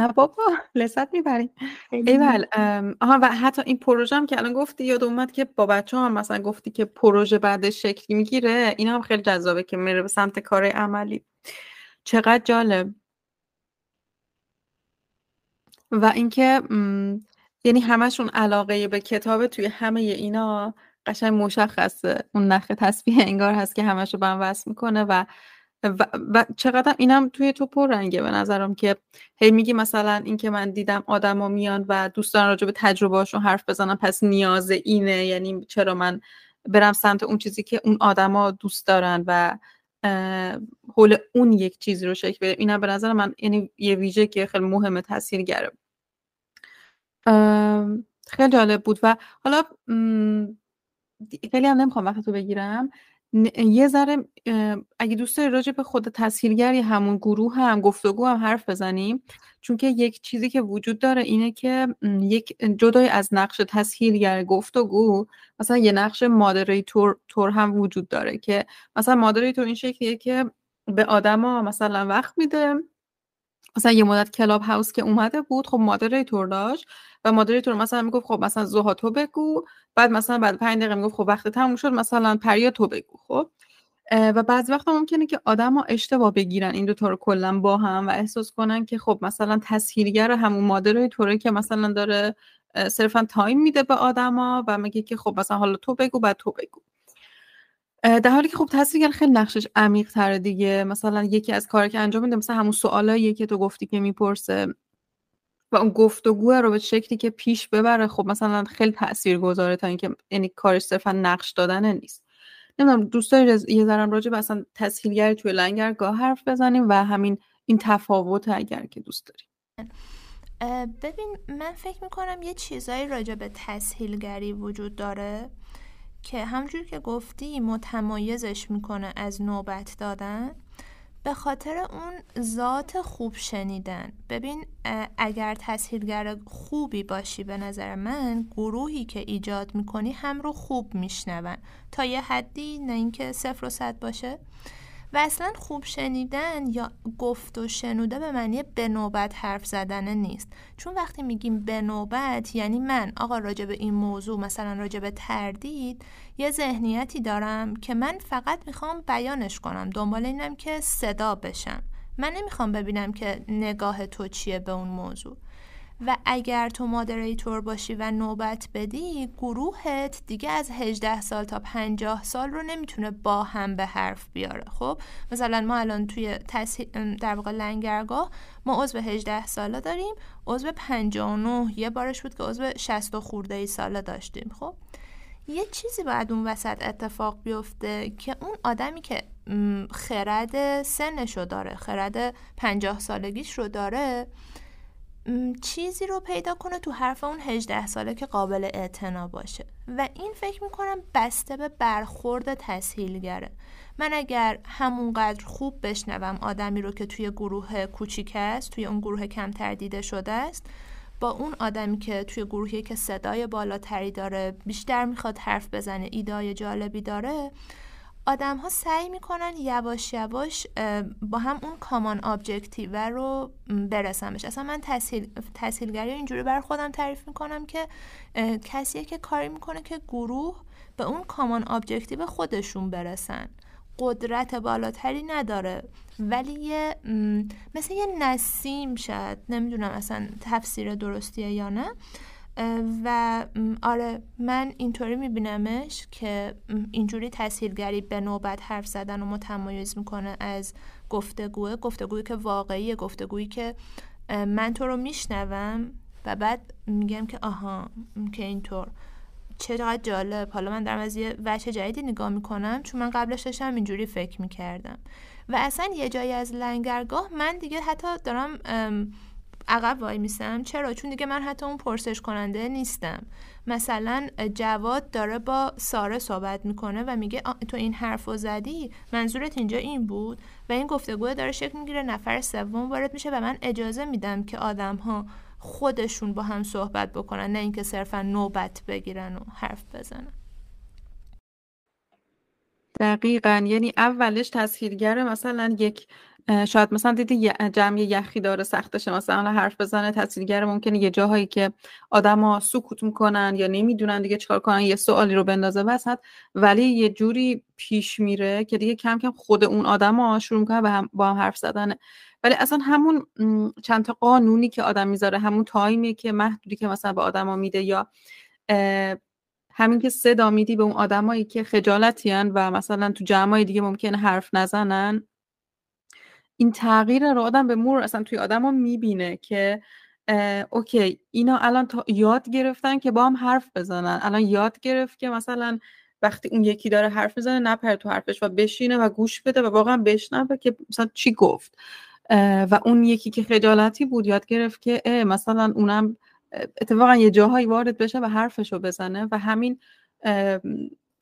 نه بابا لذت می‌بریم. ایول آها و حتی این پروژه هم که الان گفتی یاد اومد که با بچه هم مثلا گفتی که پروژه بعدش شکل می‌گیره این هم خیلی جذابه که میره به سمت کار عملی. چقدر جالب. و اینکه یعنی همشون علاقه به کتاب توی همه اینا قشنگ مشخصه. اون نخ تصویه انگار هست که همش رو به هم وصل می‌کنه و و, و چقدر اینم توی تو پر رنگه به نظرم که هی میگی مثلا اینکه من دیدم آدما میان و دوستان راجع به تجربهاشون حرف بزنم پس نیاز اینه. یعنی چرا من برم سمت اون چیزی که اون آدما دوست دارن و حول اون یک چیزی رو شکل بده. اینم به نظر من یعنی یه ویژه که خیلی مهمه تاثیر گره خیلی جالب بود و حالا خیلی هم نمی‌خوام وقت تو بگیرم. یه ذره اگه دوست داری راجع به خود تسهیلگر یا همون گروه هم گفتگو هم حرف بزنیم. چون که یک چیزی که وجود داره اینه که یک جدای از نقش تسهیلگر گفتگو مثلا یه نقش مادریتور تور هم وجود داره که مثلا moderator این شکلیه که به آدما مثلا وقت میده مثلا یه مدت Clubhouse که اومده بود خب moderator داشت و moderator مثلا می‌گفت خب مثلا زوها تو بگو. بعد مثلا بعد پنج دقیقه می‌گفت خب وقت تموم شد مثلا پریا تو بگو خب. و بعض وقت ممکنه که آدم ها اشتباه بگیرن این دوتا رو کلا با هم و احساس کنن که خب مثلا تسهیلگر همون moderator ه که مثلا داره صرفا time میده به آدما و میگه که خب مثلا حالا تو بگو بعد تو بگو. در حالی که خب تصویر خیلی نقشش عمیق تره دیگه. مثلا یکی از کاری که انجام میده مثلا همون سوالایی که تو گفتی که می‌پرسه و اون گفتگو رو به شکلی که پیش ببره خب مثلا خیلی تأثیر گذاره تا اینکه یعنی کارش صرفا نقش دادن نیست. نمی‌دونم دوست داری یه ذرم راجع اصلا تسهیلگری توی لنگرگاه حرف بزنیم و همین این تفاوت اگر که دوست داری. ببین من فکر می‌کنم یه چیزایی راجع به تسهیلگری وجود داره. که همجور که گفتی متمایزش می‌کنه از نوبت دادن به خاطر اون ذات خوب شنیدن. ببین اگر تسهیلگر خوبی باشی به نظر من گروهی که ایجاد می‌کنی هم رو خوب میشنون. تا یه حدی نه اینکه صفر و صد باشه. و اصلا خوب شنیدن یا گفت و شنوده به معنی به نوبت حرف زدن نیست. چون وقتی میگیم به نوبت یعنی من. آقا راجع به این موضوع مثلا راجع به تردید یه ذهنیتی دارم که من فقط می‌خوام بیانش کنم. دنبال اینم که صدا بشم. من نمی‌خوام ببینم که نگاه تو چیه به اون موضوع. و اگر تو مادریتور باشی و نوبت بدی گروهت دیگه از 18 سال تا 50 سال رو نمی‌تونه با هم به حرف بیاره. خب؟ مثلا ما الان توی در واقع لنگرگاه ما عضو 18 ساله داریم عضو 59 یه بارش بود که عضو 60 خورده ای ساله داشتیم. خب؟ یه چیزی باید اون وسط اتفاق بیفته که اون آدمی که خرد سنش رو داره خرد 50 سالگیش رو داره چیزی رو پیدا کنه تو حرف اون 18 ساله که قابل اعتنا باشه. و این فکر می‌کنم بسته به برخورد تسهیلگره. من اگر همونقدر خوب بشنوم آدمی رو که توی گروه کوچیک است توی اون گروه کمتر دیده شده است با اون آدمی که توی گروهی که صدای بالاتری داره بیشتر می‌خواد حرف بزنه ایدای جالبی داره آدم ها سعی می‌کنن یواش یواش با هم اون common objective رو برسن بشه اصلا من تسهیل، تسهیلگری اینجوری بر خودم تعریف می‌کنم که کسیه که کاری می‌کنه که گروه به اون common objective خودشون برسن. قدرت بالاتری نداره. ولی یه مثل یه نسیم شد نمی‌دونم اصلا تفسیر درستیه یا نه. و آره من اینطوری میبینمش که اینجوری تسهیلگری به نوبت حرف زدن و متمایز می‌کنه از گفتگوه. گفتگویی که واقعیه گفتگویی که من تو رو میشنوم و بعد میگم که آها که اینطور. چقدر جالب. حالا من دارم از یه وجه جدیدی نگاه می‌کنم چون من قبلش داشتم اینجوری فکر می‌کردم. و اصلا یه جایی از لنگرگاه من دیگه حتی دارم عقب وای میسم چرا؟ چون دیگه من حتی اون پرسش کننده نیستم. مثلا جواد داره با ساره صحبت می‌کنه و میگه تو این حرف و زدی؟ منظورت اینجا این بود؟ و این گفتگو داره شکل می‌گیره نفر سوم وارد میشه و من اجازه میدم که آدم ها خودشون با هم صحبت بکنن نه اینکه صرفا نوبت بگیرن و حرف بزنن. دقیقا. یعنی اولش تسهیلگر مثلا یک شاید مثلا دیدی جمع یخی داره سختشه مثلا حرف بزنه تاثیرگره ممکنه یه جاهایی که آدما سکوت می‌کنن یا نمی‌دونن دیگه چکار کنن یه سوالی رو بندازه وسط. ولی یه جوری پیش میره که دیگه کم کم خود اون آدما شروع می‌کنن با هم, با هم حرف زدن ولی اصلا همون چند تا قانونی که آدم می‌ذاره همون تایمی که محدودی که مثلا به آدما میده یا همین که صدا میدی به اون آدمایی که خجالتیان و مثلا تو جمعای دیگه ممکنه حرف نزنن این تغییر رو آدم به مور اصلا توی آدم رو می‌بینه که اوکی اینا الان تا یاد گرفتن که با هم حرف بزنن. الان یاد گرفت که مثلا وقتی اون یکی داره حرف می‌زنه نپره تو حرفش و بشینه و گوش بده و واقعا بشنوه که مثلا چی گفت. و اون یکی که خجالتی بود یاد گرفت که مثلا اونم اتفاقا یه جاهایی وارد بشه و حرفش رو بزنه و همین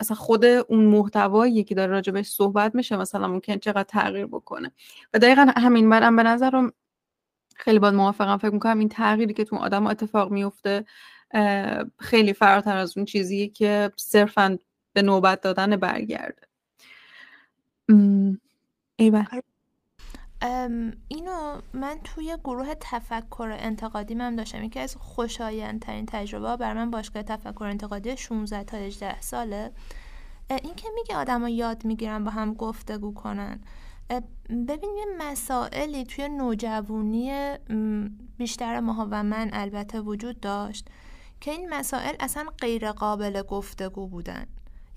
اصلا خود اون محتوایی که داره راجبش صحبت میشه مثلا ممکن چقدر تغییر بکنه. و دقیقا همین برم به نظرم خیلی باید موافقم. فکر می‌کنم این تغییری که تو آدم اتفاق میفته خیلی فراتر از اون چیزی که صرفا به نوبت دادن برگرده. ایوه اینو من توی گروه تفکر انتقادی من داشتم. یکی از خوشایندترین تجربه بر من باشگاه تفکر انتقادی 16 تا 18 ساله. این که میگه آدما یاد می‌گیرن با هم گفتگو کنن. ببین یه مسائلی توی نوجوانی بیشتر ماها و من البته وجود داشت که این مسائل اصلا غیر قابل گفتگو بودن.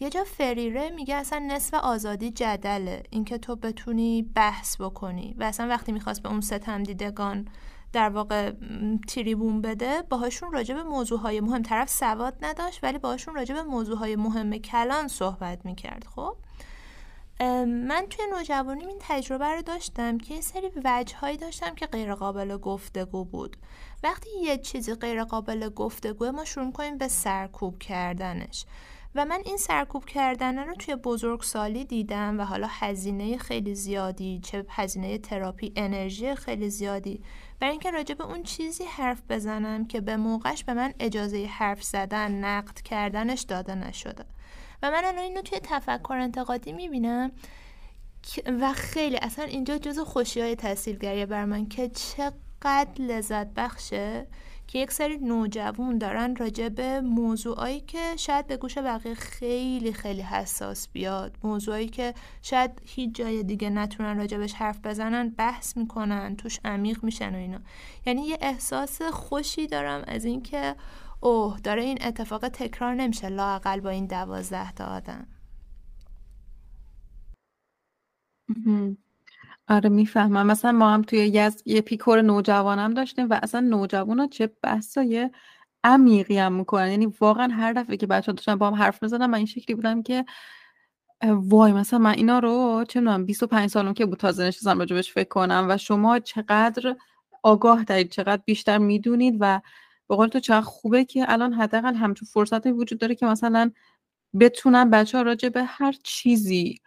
یه جا فریره میگه اصلا نصف آزادی جدله. اینکه تو بتونی بحث بکنی. و اصلا وقتی می‌خواست به اون ستم دیدگان در واقع تریبون بده باهاشون راجع به موضوعهای مهم طرف سواد نداشت ولی باهاشون راجع به موضوعهای مهم کلان صحبت می‌کرد. خب؟ من توی نوجوانیم این تجربه رو داشتم که یه سری وجههایی داشتم که غیر قابل گفتگو بود. وقتی یه چیزی غیر قابل گفتگو ما شروع کنیم به سرکوب کردنش. و من این سرکوب کردن رو توی بزرگسالی دیدم و حالا هزینه خیلی زیادی چه هزینه تراپی انرژی خیلی زیادی. برای اینکه راجع به اون چیزی حرف بزنم که به موقعش به من اجازه حرف زدن نقد کردنش داده نشده. و من الان اینو توی تفکر انتقادی می‌بینم و خیلی اصلا اینجا جز خوشی های تحصیلگری بر من که چقدر لذت بخشه. که یک سری نوجوان دارن راجع به موضوعایی که شاید به گوش بقیه خیلی خیلی حساس بیاد. موضوعایی که شاید هیچ جای دیگه نتونن راجبش حرف بزنن بحث می‌کنن توش عمیق میشن و اینا. یعنی یه احساس خوشی دارم از اینکه اوه داره این اتفاق تکرار نمیشه لاقل با این دوازده تا آدم. آره می‌فهمم. مثلا ما هم توی یز... یه پیکور نوجوانم داشتیم و اصلا نوجوان ها چه بحثای عمیقی هم می‌کنن. یعنی واقعا هر دفعه که بچه داشتن با هم حرف می‌زدن من این شکلی بودم که وای مثلا من اینا رو چه می‌دونم 25 سالم که بود تازه نشستم راجبش فکر کنم و شما چقدر آگاه دارید چقدر بیشتر می‌دونید و به قول تو چقدر خوبه که الان حداقل همچون فرصتی وجود داره که مثلا بتونن بچه ها راجع به هر چیزی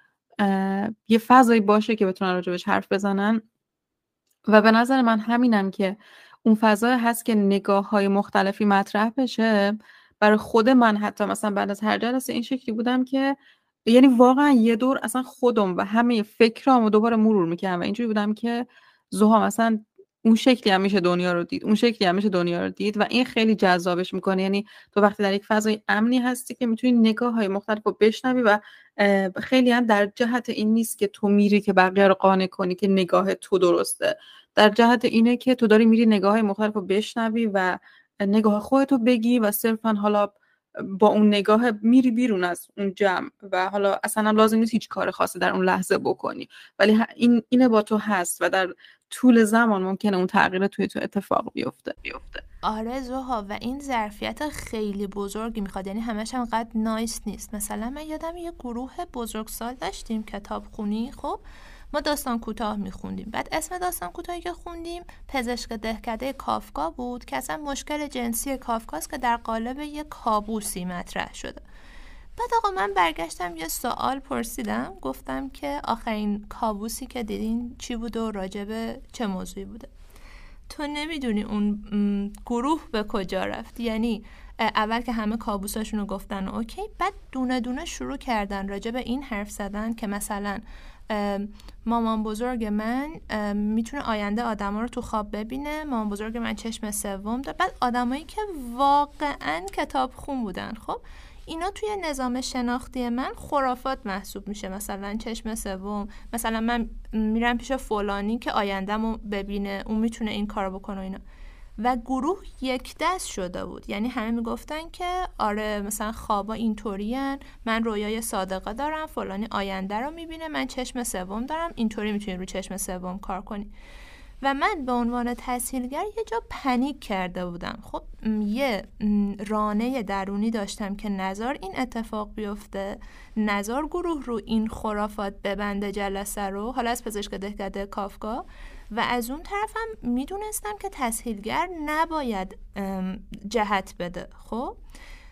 یه فضایی باشه که بتونن راجبش حرف بزنن. و به نظر من همینم که اون فضای هست که نگاه های مختلفی مطرح بشه. برای خود من حتی مثلا بعد از هر جلسه این شکلی بودم که یعنی واقعا یه دور اصلا خودم و همه فکرامو دوباره مرور می‌کردم. و اینجوری بودم که زوها مثلا اون شکلی هم دنیا رو دید اون شکلی هم دنیا رو دید و این خیلی جذابش می‌کنه. یعنی تو وقتی در یک فضای امنی هستی که می‌تونی نگاه های مختلف رو بشنوی و خیلی هم در جهت این نیست که تو میری که بقیه رو قانع کنی که نگاه تو درسته. در جهت اینه که تو داری میری نگاه های مختلف رو بشنوی و نگاه خودتو بگی و صرفا حالا با اون نگاه میری بیرون از اون جمع و حالا اصلا لازم نیست هیچ کار خاصی در اون لحظه بکنی. ولی این اینه با تو هست و در طول زمان ممکنه اون تغییر توی تو اتفاق بیفته. بیفته. آره زوها و این ظرفیت خیلی بزرگی می‌خواد. یعنی همش هم قد نایس نیست. مثلا من یادم یه گروه بزرگسال داشتیم کتاب خونی خب ما داستان کوتاه میخوندیم. بعد اسم داستان کوتاهی که خوندیم پزشک دهکده کافکا بود که اصلا مشکل جنسی کافکاست که در قالب یه کابوسی مطرح شده. بعد آقا من برگشتم یه سوال پرسیدم. گفتم که آخرین کابوسی که دیدین چی بود و راجبه چه موضوعی بوده؟ تو نمی‌دونی اون گروه به کجا رفت. یعنی اول که همه کابوساشون رو گفتن اوکی بعد دونه دونه شروع کردن راجع به این حرف زدن که مثلا مامان بزرگ من می‌تونه آینده آدما رو تو خواب ببینه مامان بزرگ من چشم سوم داره. بعد آدمایی که واقعا کتاب خون بودن خب؟ اینا توی نظام شناختی من خرافات محسوب میشه. مثلا چشم سوم مثلا من میرم پیش فلانی که آیندهمو ببینه اون می‌تونه این کارو بکنه اینا. و گروه یک دست شده بود. یعنی همه می‌گفتن که آره مثلا خوابا اینطورین من رویای صادقه دارم فلانی آینده رو می‌بینه من چشم سوم دارم اینطوری می‌تونی رو چشم سوم کار کنی. و من به عنوان تسهیلگر یه جا پنیک کرده بودم. خب یه رانه درونی داشتم که نظر این اتفاق بیفته نظر گروه رو این خرافات ببنده جلسه رو حالا از پزشک دهکده کافکا و از اون طرفم می‌دونستم که تسهیلگر نباید جهت بده. خب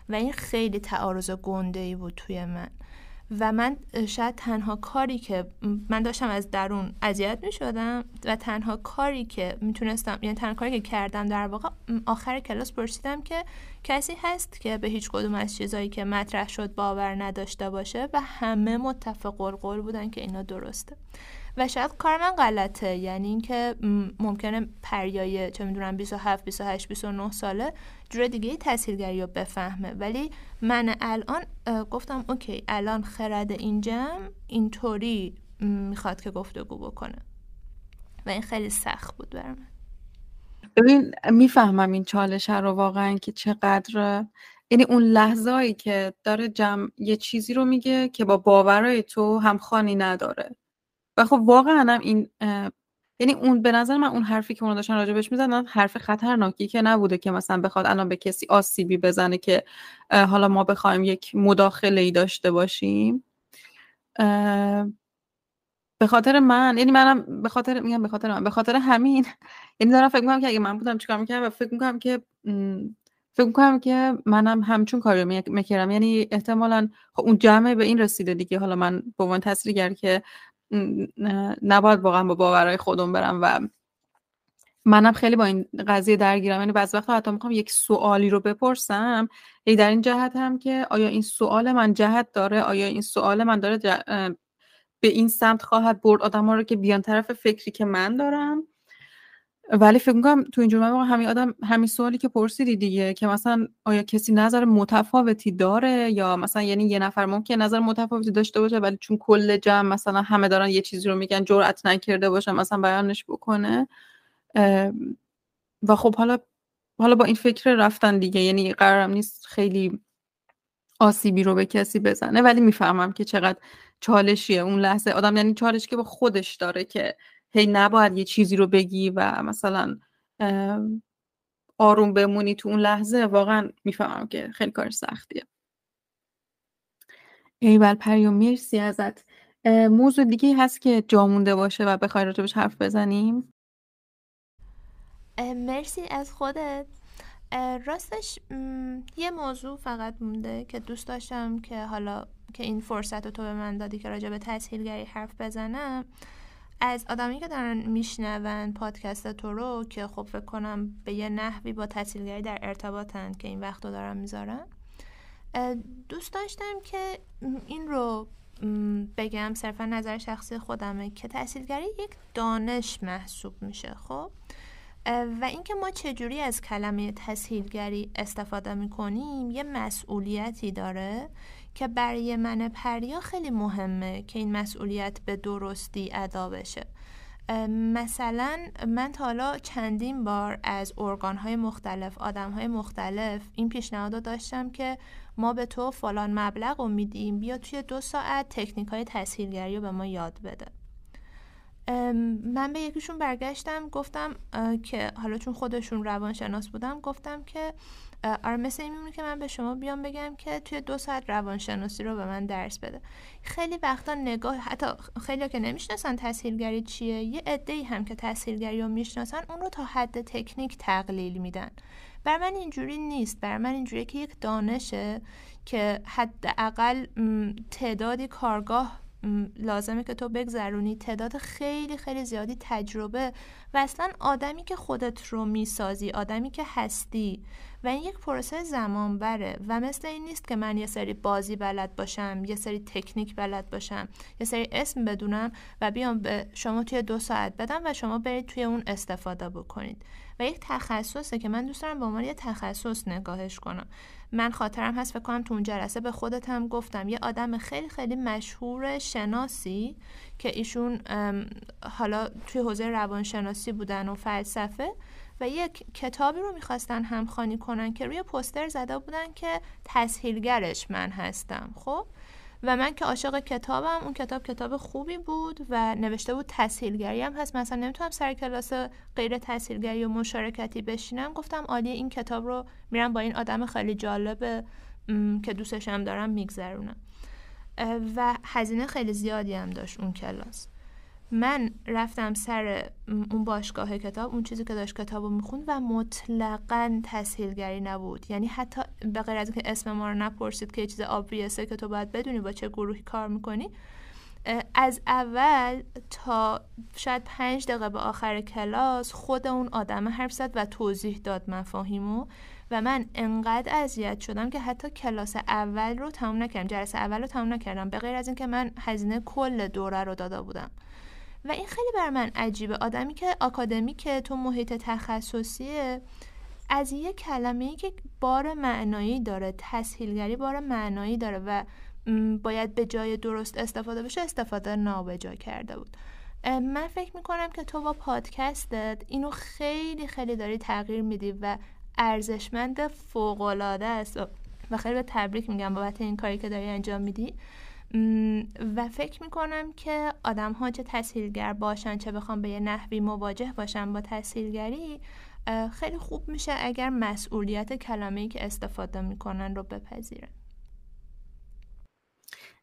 و این خیلی تعارض گنده ای بود توی من. و من شاید تنها کاری که من داشتم از درون اذیت می شدم و تنها کاری که می‌تونستم یعنی تنها کاری که کردم در واقع آخر کلاس پرسیدم که کسی هست که به هیچ کدوم از چیزایی که مطرح شد باور نداشته باشه و همه متفق القول بودن که اینا درسته. و شاید کار من غلطه. یعنی اینکه ممکنه پریای چه می‌دونم 27 28 29 ساله جور دیگه تاثیرگری رو بفهمه. ولی من الان گفتم اوکی الان خرد این جمع اینطوری می‌خواد که گفتگو بکنه. و این خیلی سخت بود برای من ببین می‌فهمم این چالش رو واقعا که چقدر یعنی اون لحظه که داره جمع یه چیزی رو میگه که با باورای تو همخوانی نداره. و خب واقعا هم این یعنی اون به نظر من اون حرفی که اونا داشتن راجبش می‌زنن حرف خطرناکی که نبوده که مثلا بخواد الان به کسی آسیبی بزنه که حالا ما بخوایم یک مداخله ای داشته باشیم. به خاطر من یعنی منم به خاطر میگم به خاطر من به خاطر همین یعنی دارم فکر می‌کنم که اگه من بودم چیکار می‌کردم و فکر می‌کنم که فکر می‌کنم که منم همچون کاری می‌کردم. یعنی احتمالا خب اون جمعه به این رسیده دیگه. حالا من به عنوان تحصیلگر که نباید واقعا با باورهای خودم برم و منم خیلی با این قضیه درگیرم. یعنی بعضی وقتا حتی می‌خوام یک سوالی رو بپرسم. ای در این جهت هم که آیا این سوال من جهت داره؟ آیا این سوال من داره به این سمت خواهد برد آدم ها رو که بیان طرف فکری که من دارم؟ ولی فکر می‌کنم تو اینجور موقع همین آدم همین سوالی که پرسیدی دیگه که مثلا آیا کسی نظر متفاوتی داره یا مثلا یعنی یه نفر ممکن نظر متفاوتی داشته باشه ولی چون کل جمع مثلا همه دارن یه چیزی رو میگن جرأت نکرده باشه مثلا بیانش بکنه؟ و خب حالا حالا با این فکر رفتن دیگه یعنی قرارم نیست خیلی آسیبی رو به کسی بزنه ولی می‌فهمم که چقدر چالشیه اون لحظه. آدم یعنی چالش که با خودش داره که هی نباید یه چیزی رو بگی و مثلا آروم بمونی تو اون لحظه. واقعا می‌فهمم که خیلی کار سختیه. ایول پریوم مرسی ازت. موضوع دیگه هست که جا مونده باشه و بخوای راجبش حرف بزنیم. مرسی از خودت. راستش یه موضوع فقط مونده که دوست داشتم که حالا که این فرصت رو تو به من دادی که راجع به تسهیلگری حرف بزنم. از آدمی که دارن میشنون پادکست تو رو که خب فکر کنم به یه نحوی با تحصیلگری در ارتباطن که این وقت رو دارن می‌ذارن دوست داشتم که این رو بگم صرفا نظر شخصی خودمه که تحصیلگری یک دانش محسوب میشه خب؟ و اینکه ما چجوری از کلمه تسهیلگری استفاده می‌کنیم یه مسئولیتی داره که برای من پریا خیلی مهمه که این مسئولیت به درستی ادا بشه. مثلا من تا حالا چندین بار از ارگان مختلف آدم های مختلف این پیشنهاد داشتم که ما به تو فلان مبلغ رو میدیم بیا توی دو ساعت تکنیک های تسهیلگری رو به ما یاد بده. من به یکیشون برگشتم گفتم که حالا چون خودشون روانشناس بودم گفتم که آره مثل این که من به شما بیام بگم که توی دو ساعت روانشناسی رو به من درس بده. خیلی وقتا نگاه حتی خیلی که نمی‌شناسن تسهیلگری چیه یه عده هم که تسهیلگری رو می‌شناسن اون رو تا حد تکنیک تقلیل میدن. بر من اینجوری نیست. بر من اینجوری که یک دانشه که حداقل تعدادی کارگاه لازمه که تو بگذرونی. تعداد خیلی خیلی زیادی تجربه و اصلا آدمی که خودت رو می‌سازی آدمی که هستی. و این یک پروسه زمان بره و مثل این نیست که من یه سری بازی بلد باشم یه سری تکنیک بلد باشم یه سری اسم بدونم و بیام به شما توی دو ساعت بدم و شما برید توی اون استفاده بکنید. و یک تخصصه که من دوست دارم به عنوان یه تخصص نگاهش کنم. من خاطرم هست فکر کنم تو اون جلسه به خودت هم گفتم. یه آدم خیلی خیلی مشهور شناسی که ایشون حالا توی حوزه روانشناسی بودن و فلسفه و یک کتابی رو می‌خواستن همخانی کنن که روی پستر زده بودن که تسهیلگرش من هستم خب؟ و من که عاشق کتابم اون کتاب کتاب خوبی بود و نوشته بود تسهیلگری هم هست. مثلا نمی‌تونم سر کلاس غیر تسهیلگری و مشارکتی بشینم. گفتم عالی این کتاب رو میرم با این آدم خیلی جالب که دوستشم دارم میگذرونم. و هزینه خیلی زیادی هم داشت اون کلاس. من رفتم سر اون باشگاه کتاب اون چیزی که داشت کتاب رو می‌خوند و مطلقا تسهیلگری نبود. یعنی حتی به غیر از اینکه اسم ما رو نپرسید که یه چیز آبویسه که تو باید بدونی با چه گروهی کار می‌کنی از اول تا شاید پنج دقیقه به آخر کلاس خود اون آدم حرف زد و توضیح داد مفاهیمو و من انقدر اذیت شدم که حتی کلاس اول رو تموم نکردم جلسه اول رو تموم نکردم. به غیر از اینکه من هزینه کل دوره رو داده بودم. و این خیلی بر من عجیبه. آدمی که که تو محیط تخصصیه از یه کلمه ای که بار معنایی داره تسهیلگری بار معنایی داره و باید به جای درست استفاده بشه استفاده نابجا کرده بود. من فکر می‌کنم که تو با پادکستت اینو خیلی خیلی داری تغییر میدی و ارزشمند فوقالعاده است. و خیلی به تبریک میگم بابت این کاری که داری انجام میدی. و فکر می‌کنم که آدم ها چه تسهیلگر باشن چه بخوام به یه نحوی مواجه باشن با تسهیلگری خیلی خوب میشه اگر مسئولیت کلمه که استفاده می‌کنن رو بپذیرن.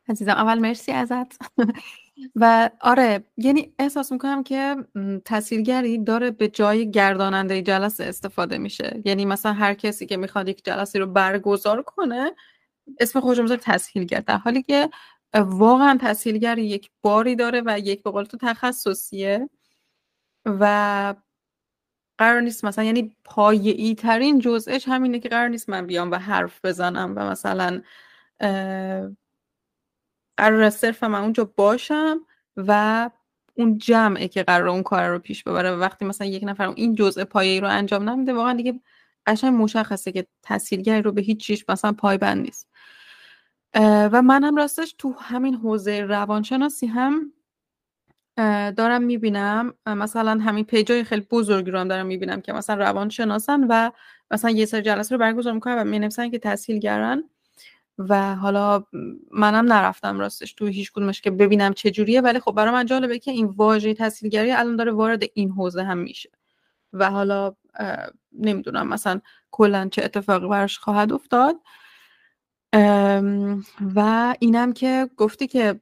عزیزم اول مرسی ازت. و آره یعنی احساس می‌کنم که تاثیرگری داره به جای گرداننده جلسه استفاده میشه. یعنی مثلا هر کسی که می‌خواد یک جلسه رو برگزار کنه اسم خودش رو تسهیلگر در حالی که واقعا تسهیلگر یک باری داره و یک به قول تو تخصصیه و قرار نیست مثلا یعنی پایه‌ای ترین جزئش همینه که قرار نیست من بیام و حرف بزنم و مثلا قرار صرف من اونجا باشم و اون جمعه که قرار اون کار رو پیش ببره و وقتی مثلا یک نفر این جزء پایه‌ای رو انجام نمیده واقعا دیگه قشنگ مشخصه که تاثیرگری رو به هیچ چیز مثلا پایبند نیست. و من هم راستش تو همین حوزه روانشناسی هم دارم می‌بینم. مثلا همین پیجای خیلی بزرگی رو هم دارم می‌بینم که مثلا روانشناسن و مثلا یه سر جلسه رو برگزار می‌کنن و می‌نویسن که تسهیلگرن و حالا منم نرفتم راستش تو هیچ کدومش که ببینم چه جوریه. ولی خب برای من جالبه که این واژه تسهیلگری الان داره وارد این حوزه هم میشه. و حالا نمی‌دونم مثلا کلا چه اتفاقی براش خواهد افتاد. و اینم که گفتی که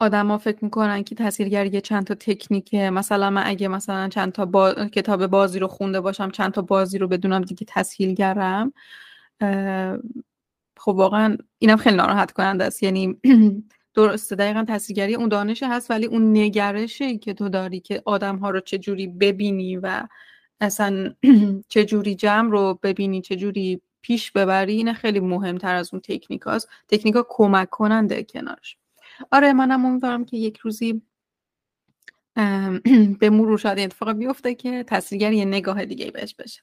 آدما فکر می‌کنن که تاثیرگری چند تا تکنیکه. مثلا من اگه مثلا چند تا با... کتاب بازی رو خونده باشم چند تا بازی رو بدونم دیگه تسهیلگرم خب واقعا اینم خیلی ناراحت کننده است. یعنی درسته دقیقا تاثیرگری اون دانش هست ولی اون نگرشی که تو داری که آدم ها رو چجوری ببینی و اصلا چجوری جمع رو ببینی چجوری پیش ببری اینه خیلی مهمتر از اون تکنیک هاست تکنیک ها کمک کننده کنارش. آره منم امیدوارم که یک روزی به مرور شاید اتفاق بیفته که تصویرگر یه نگاه دیگه بهش بشه.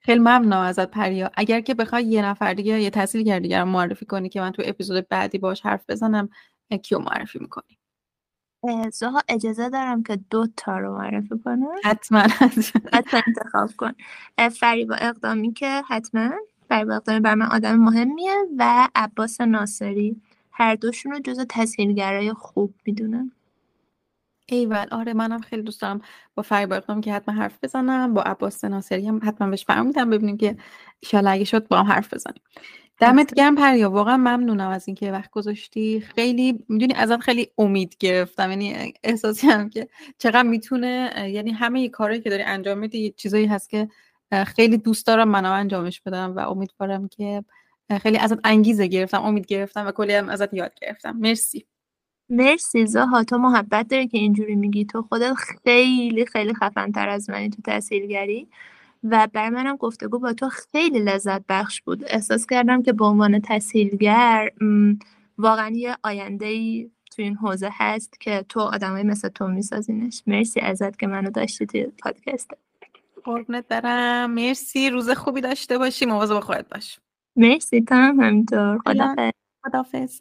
خیلی ممنون ازت پریا. اگر که بخوای یه نفر دیگه یه تصویرگر دیگر رو معرفی کنی که من تو اپیزود بعدی باش حرف بزنم کیو معرفی می‌کنی؟ زها اجازه دارم که دو تا رو معرفی کنم. حتما. حتما انتخاب کن. فریبا اقدامی که حتما. فریبا اقدامی بر من آدم مهمیه و عباس ناصری. هر دوشون رو جز تسهیلگرای خوب می‌دونم ایول. آره منم خیلی دوست دارم با فریبا اقدام که حتما حرف بزنم با عباس ناصری هم حتما بهش میدم ببینیم که ایشالله اگه شد با هم حرف بزنیم. دمت گرم پریا. واقعا ممنونم از اینکه وقت گذاشتی. خیلی می‌دونی ازت خیلی امید گرفتم. یعنی احساسی هم که چقدر می‌تونه یعنی همه کارهایی که داری انجام میدی چیزایی هست که خیلی دوست دارم منم انجامش بدم و امیدوارم که خیلی ازت انگیزه گرفتم امید گرفتم و کلی هم ازت یاد گرفتم. مرسی. مرسی زها تو محبت داری که اینجوری میگی. تو خودت خیلی خیلی خفن تر از منی تو تحصیلگری و برای منم گفتگو با تو خیلی لذت بخش بود. احساس کردم که به عنوان تحصیلگر واقعا یه آینده ای تو این حوزه هست که تو آدمای مثل تو میسازینش. مرسی ازت که منو داشتی توی پادکست. قربونت برم. مرسی. روز خوبی داشته باشی. مواظب خودت باش. مرسی تا همینطور. خدافظ خدافظ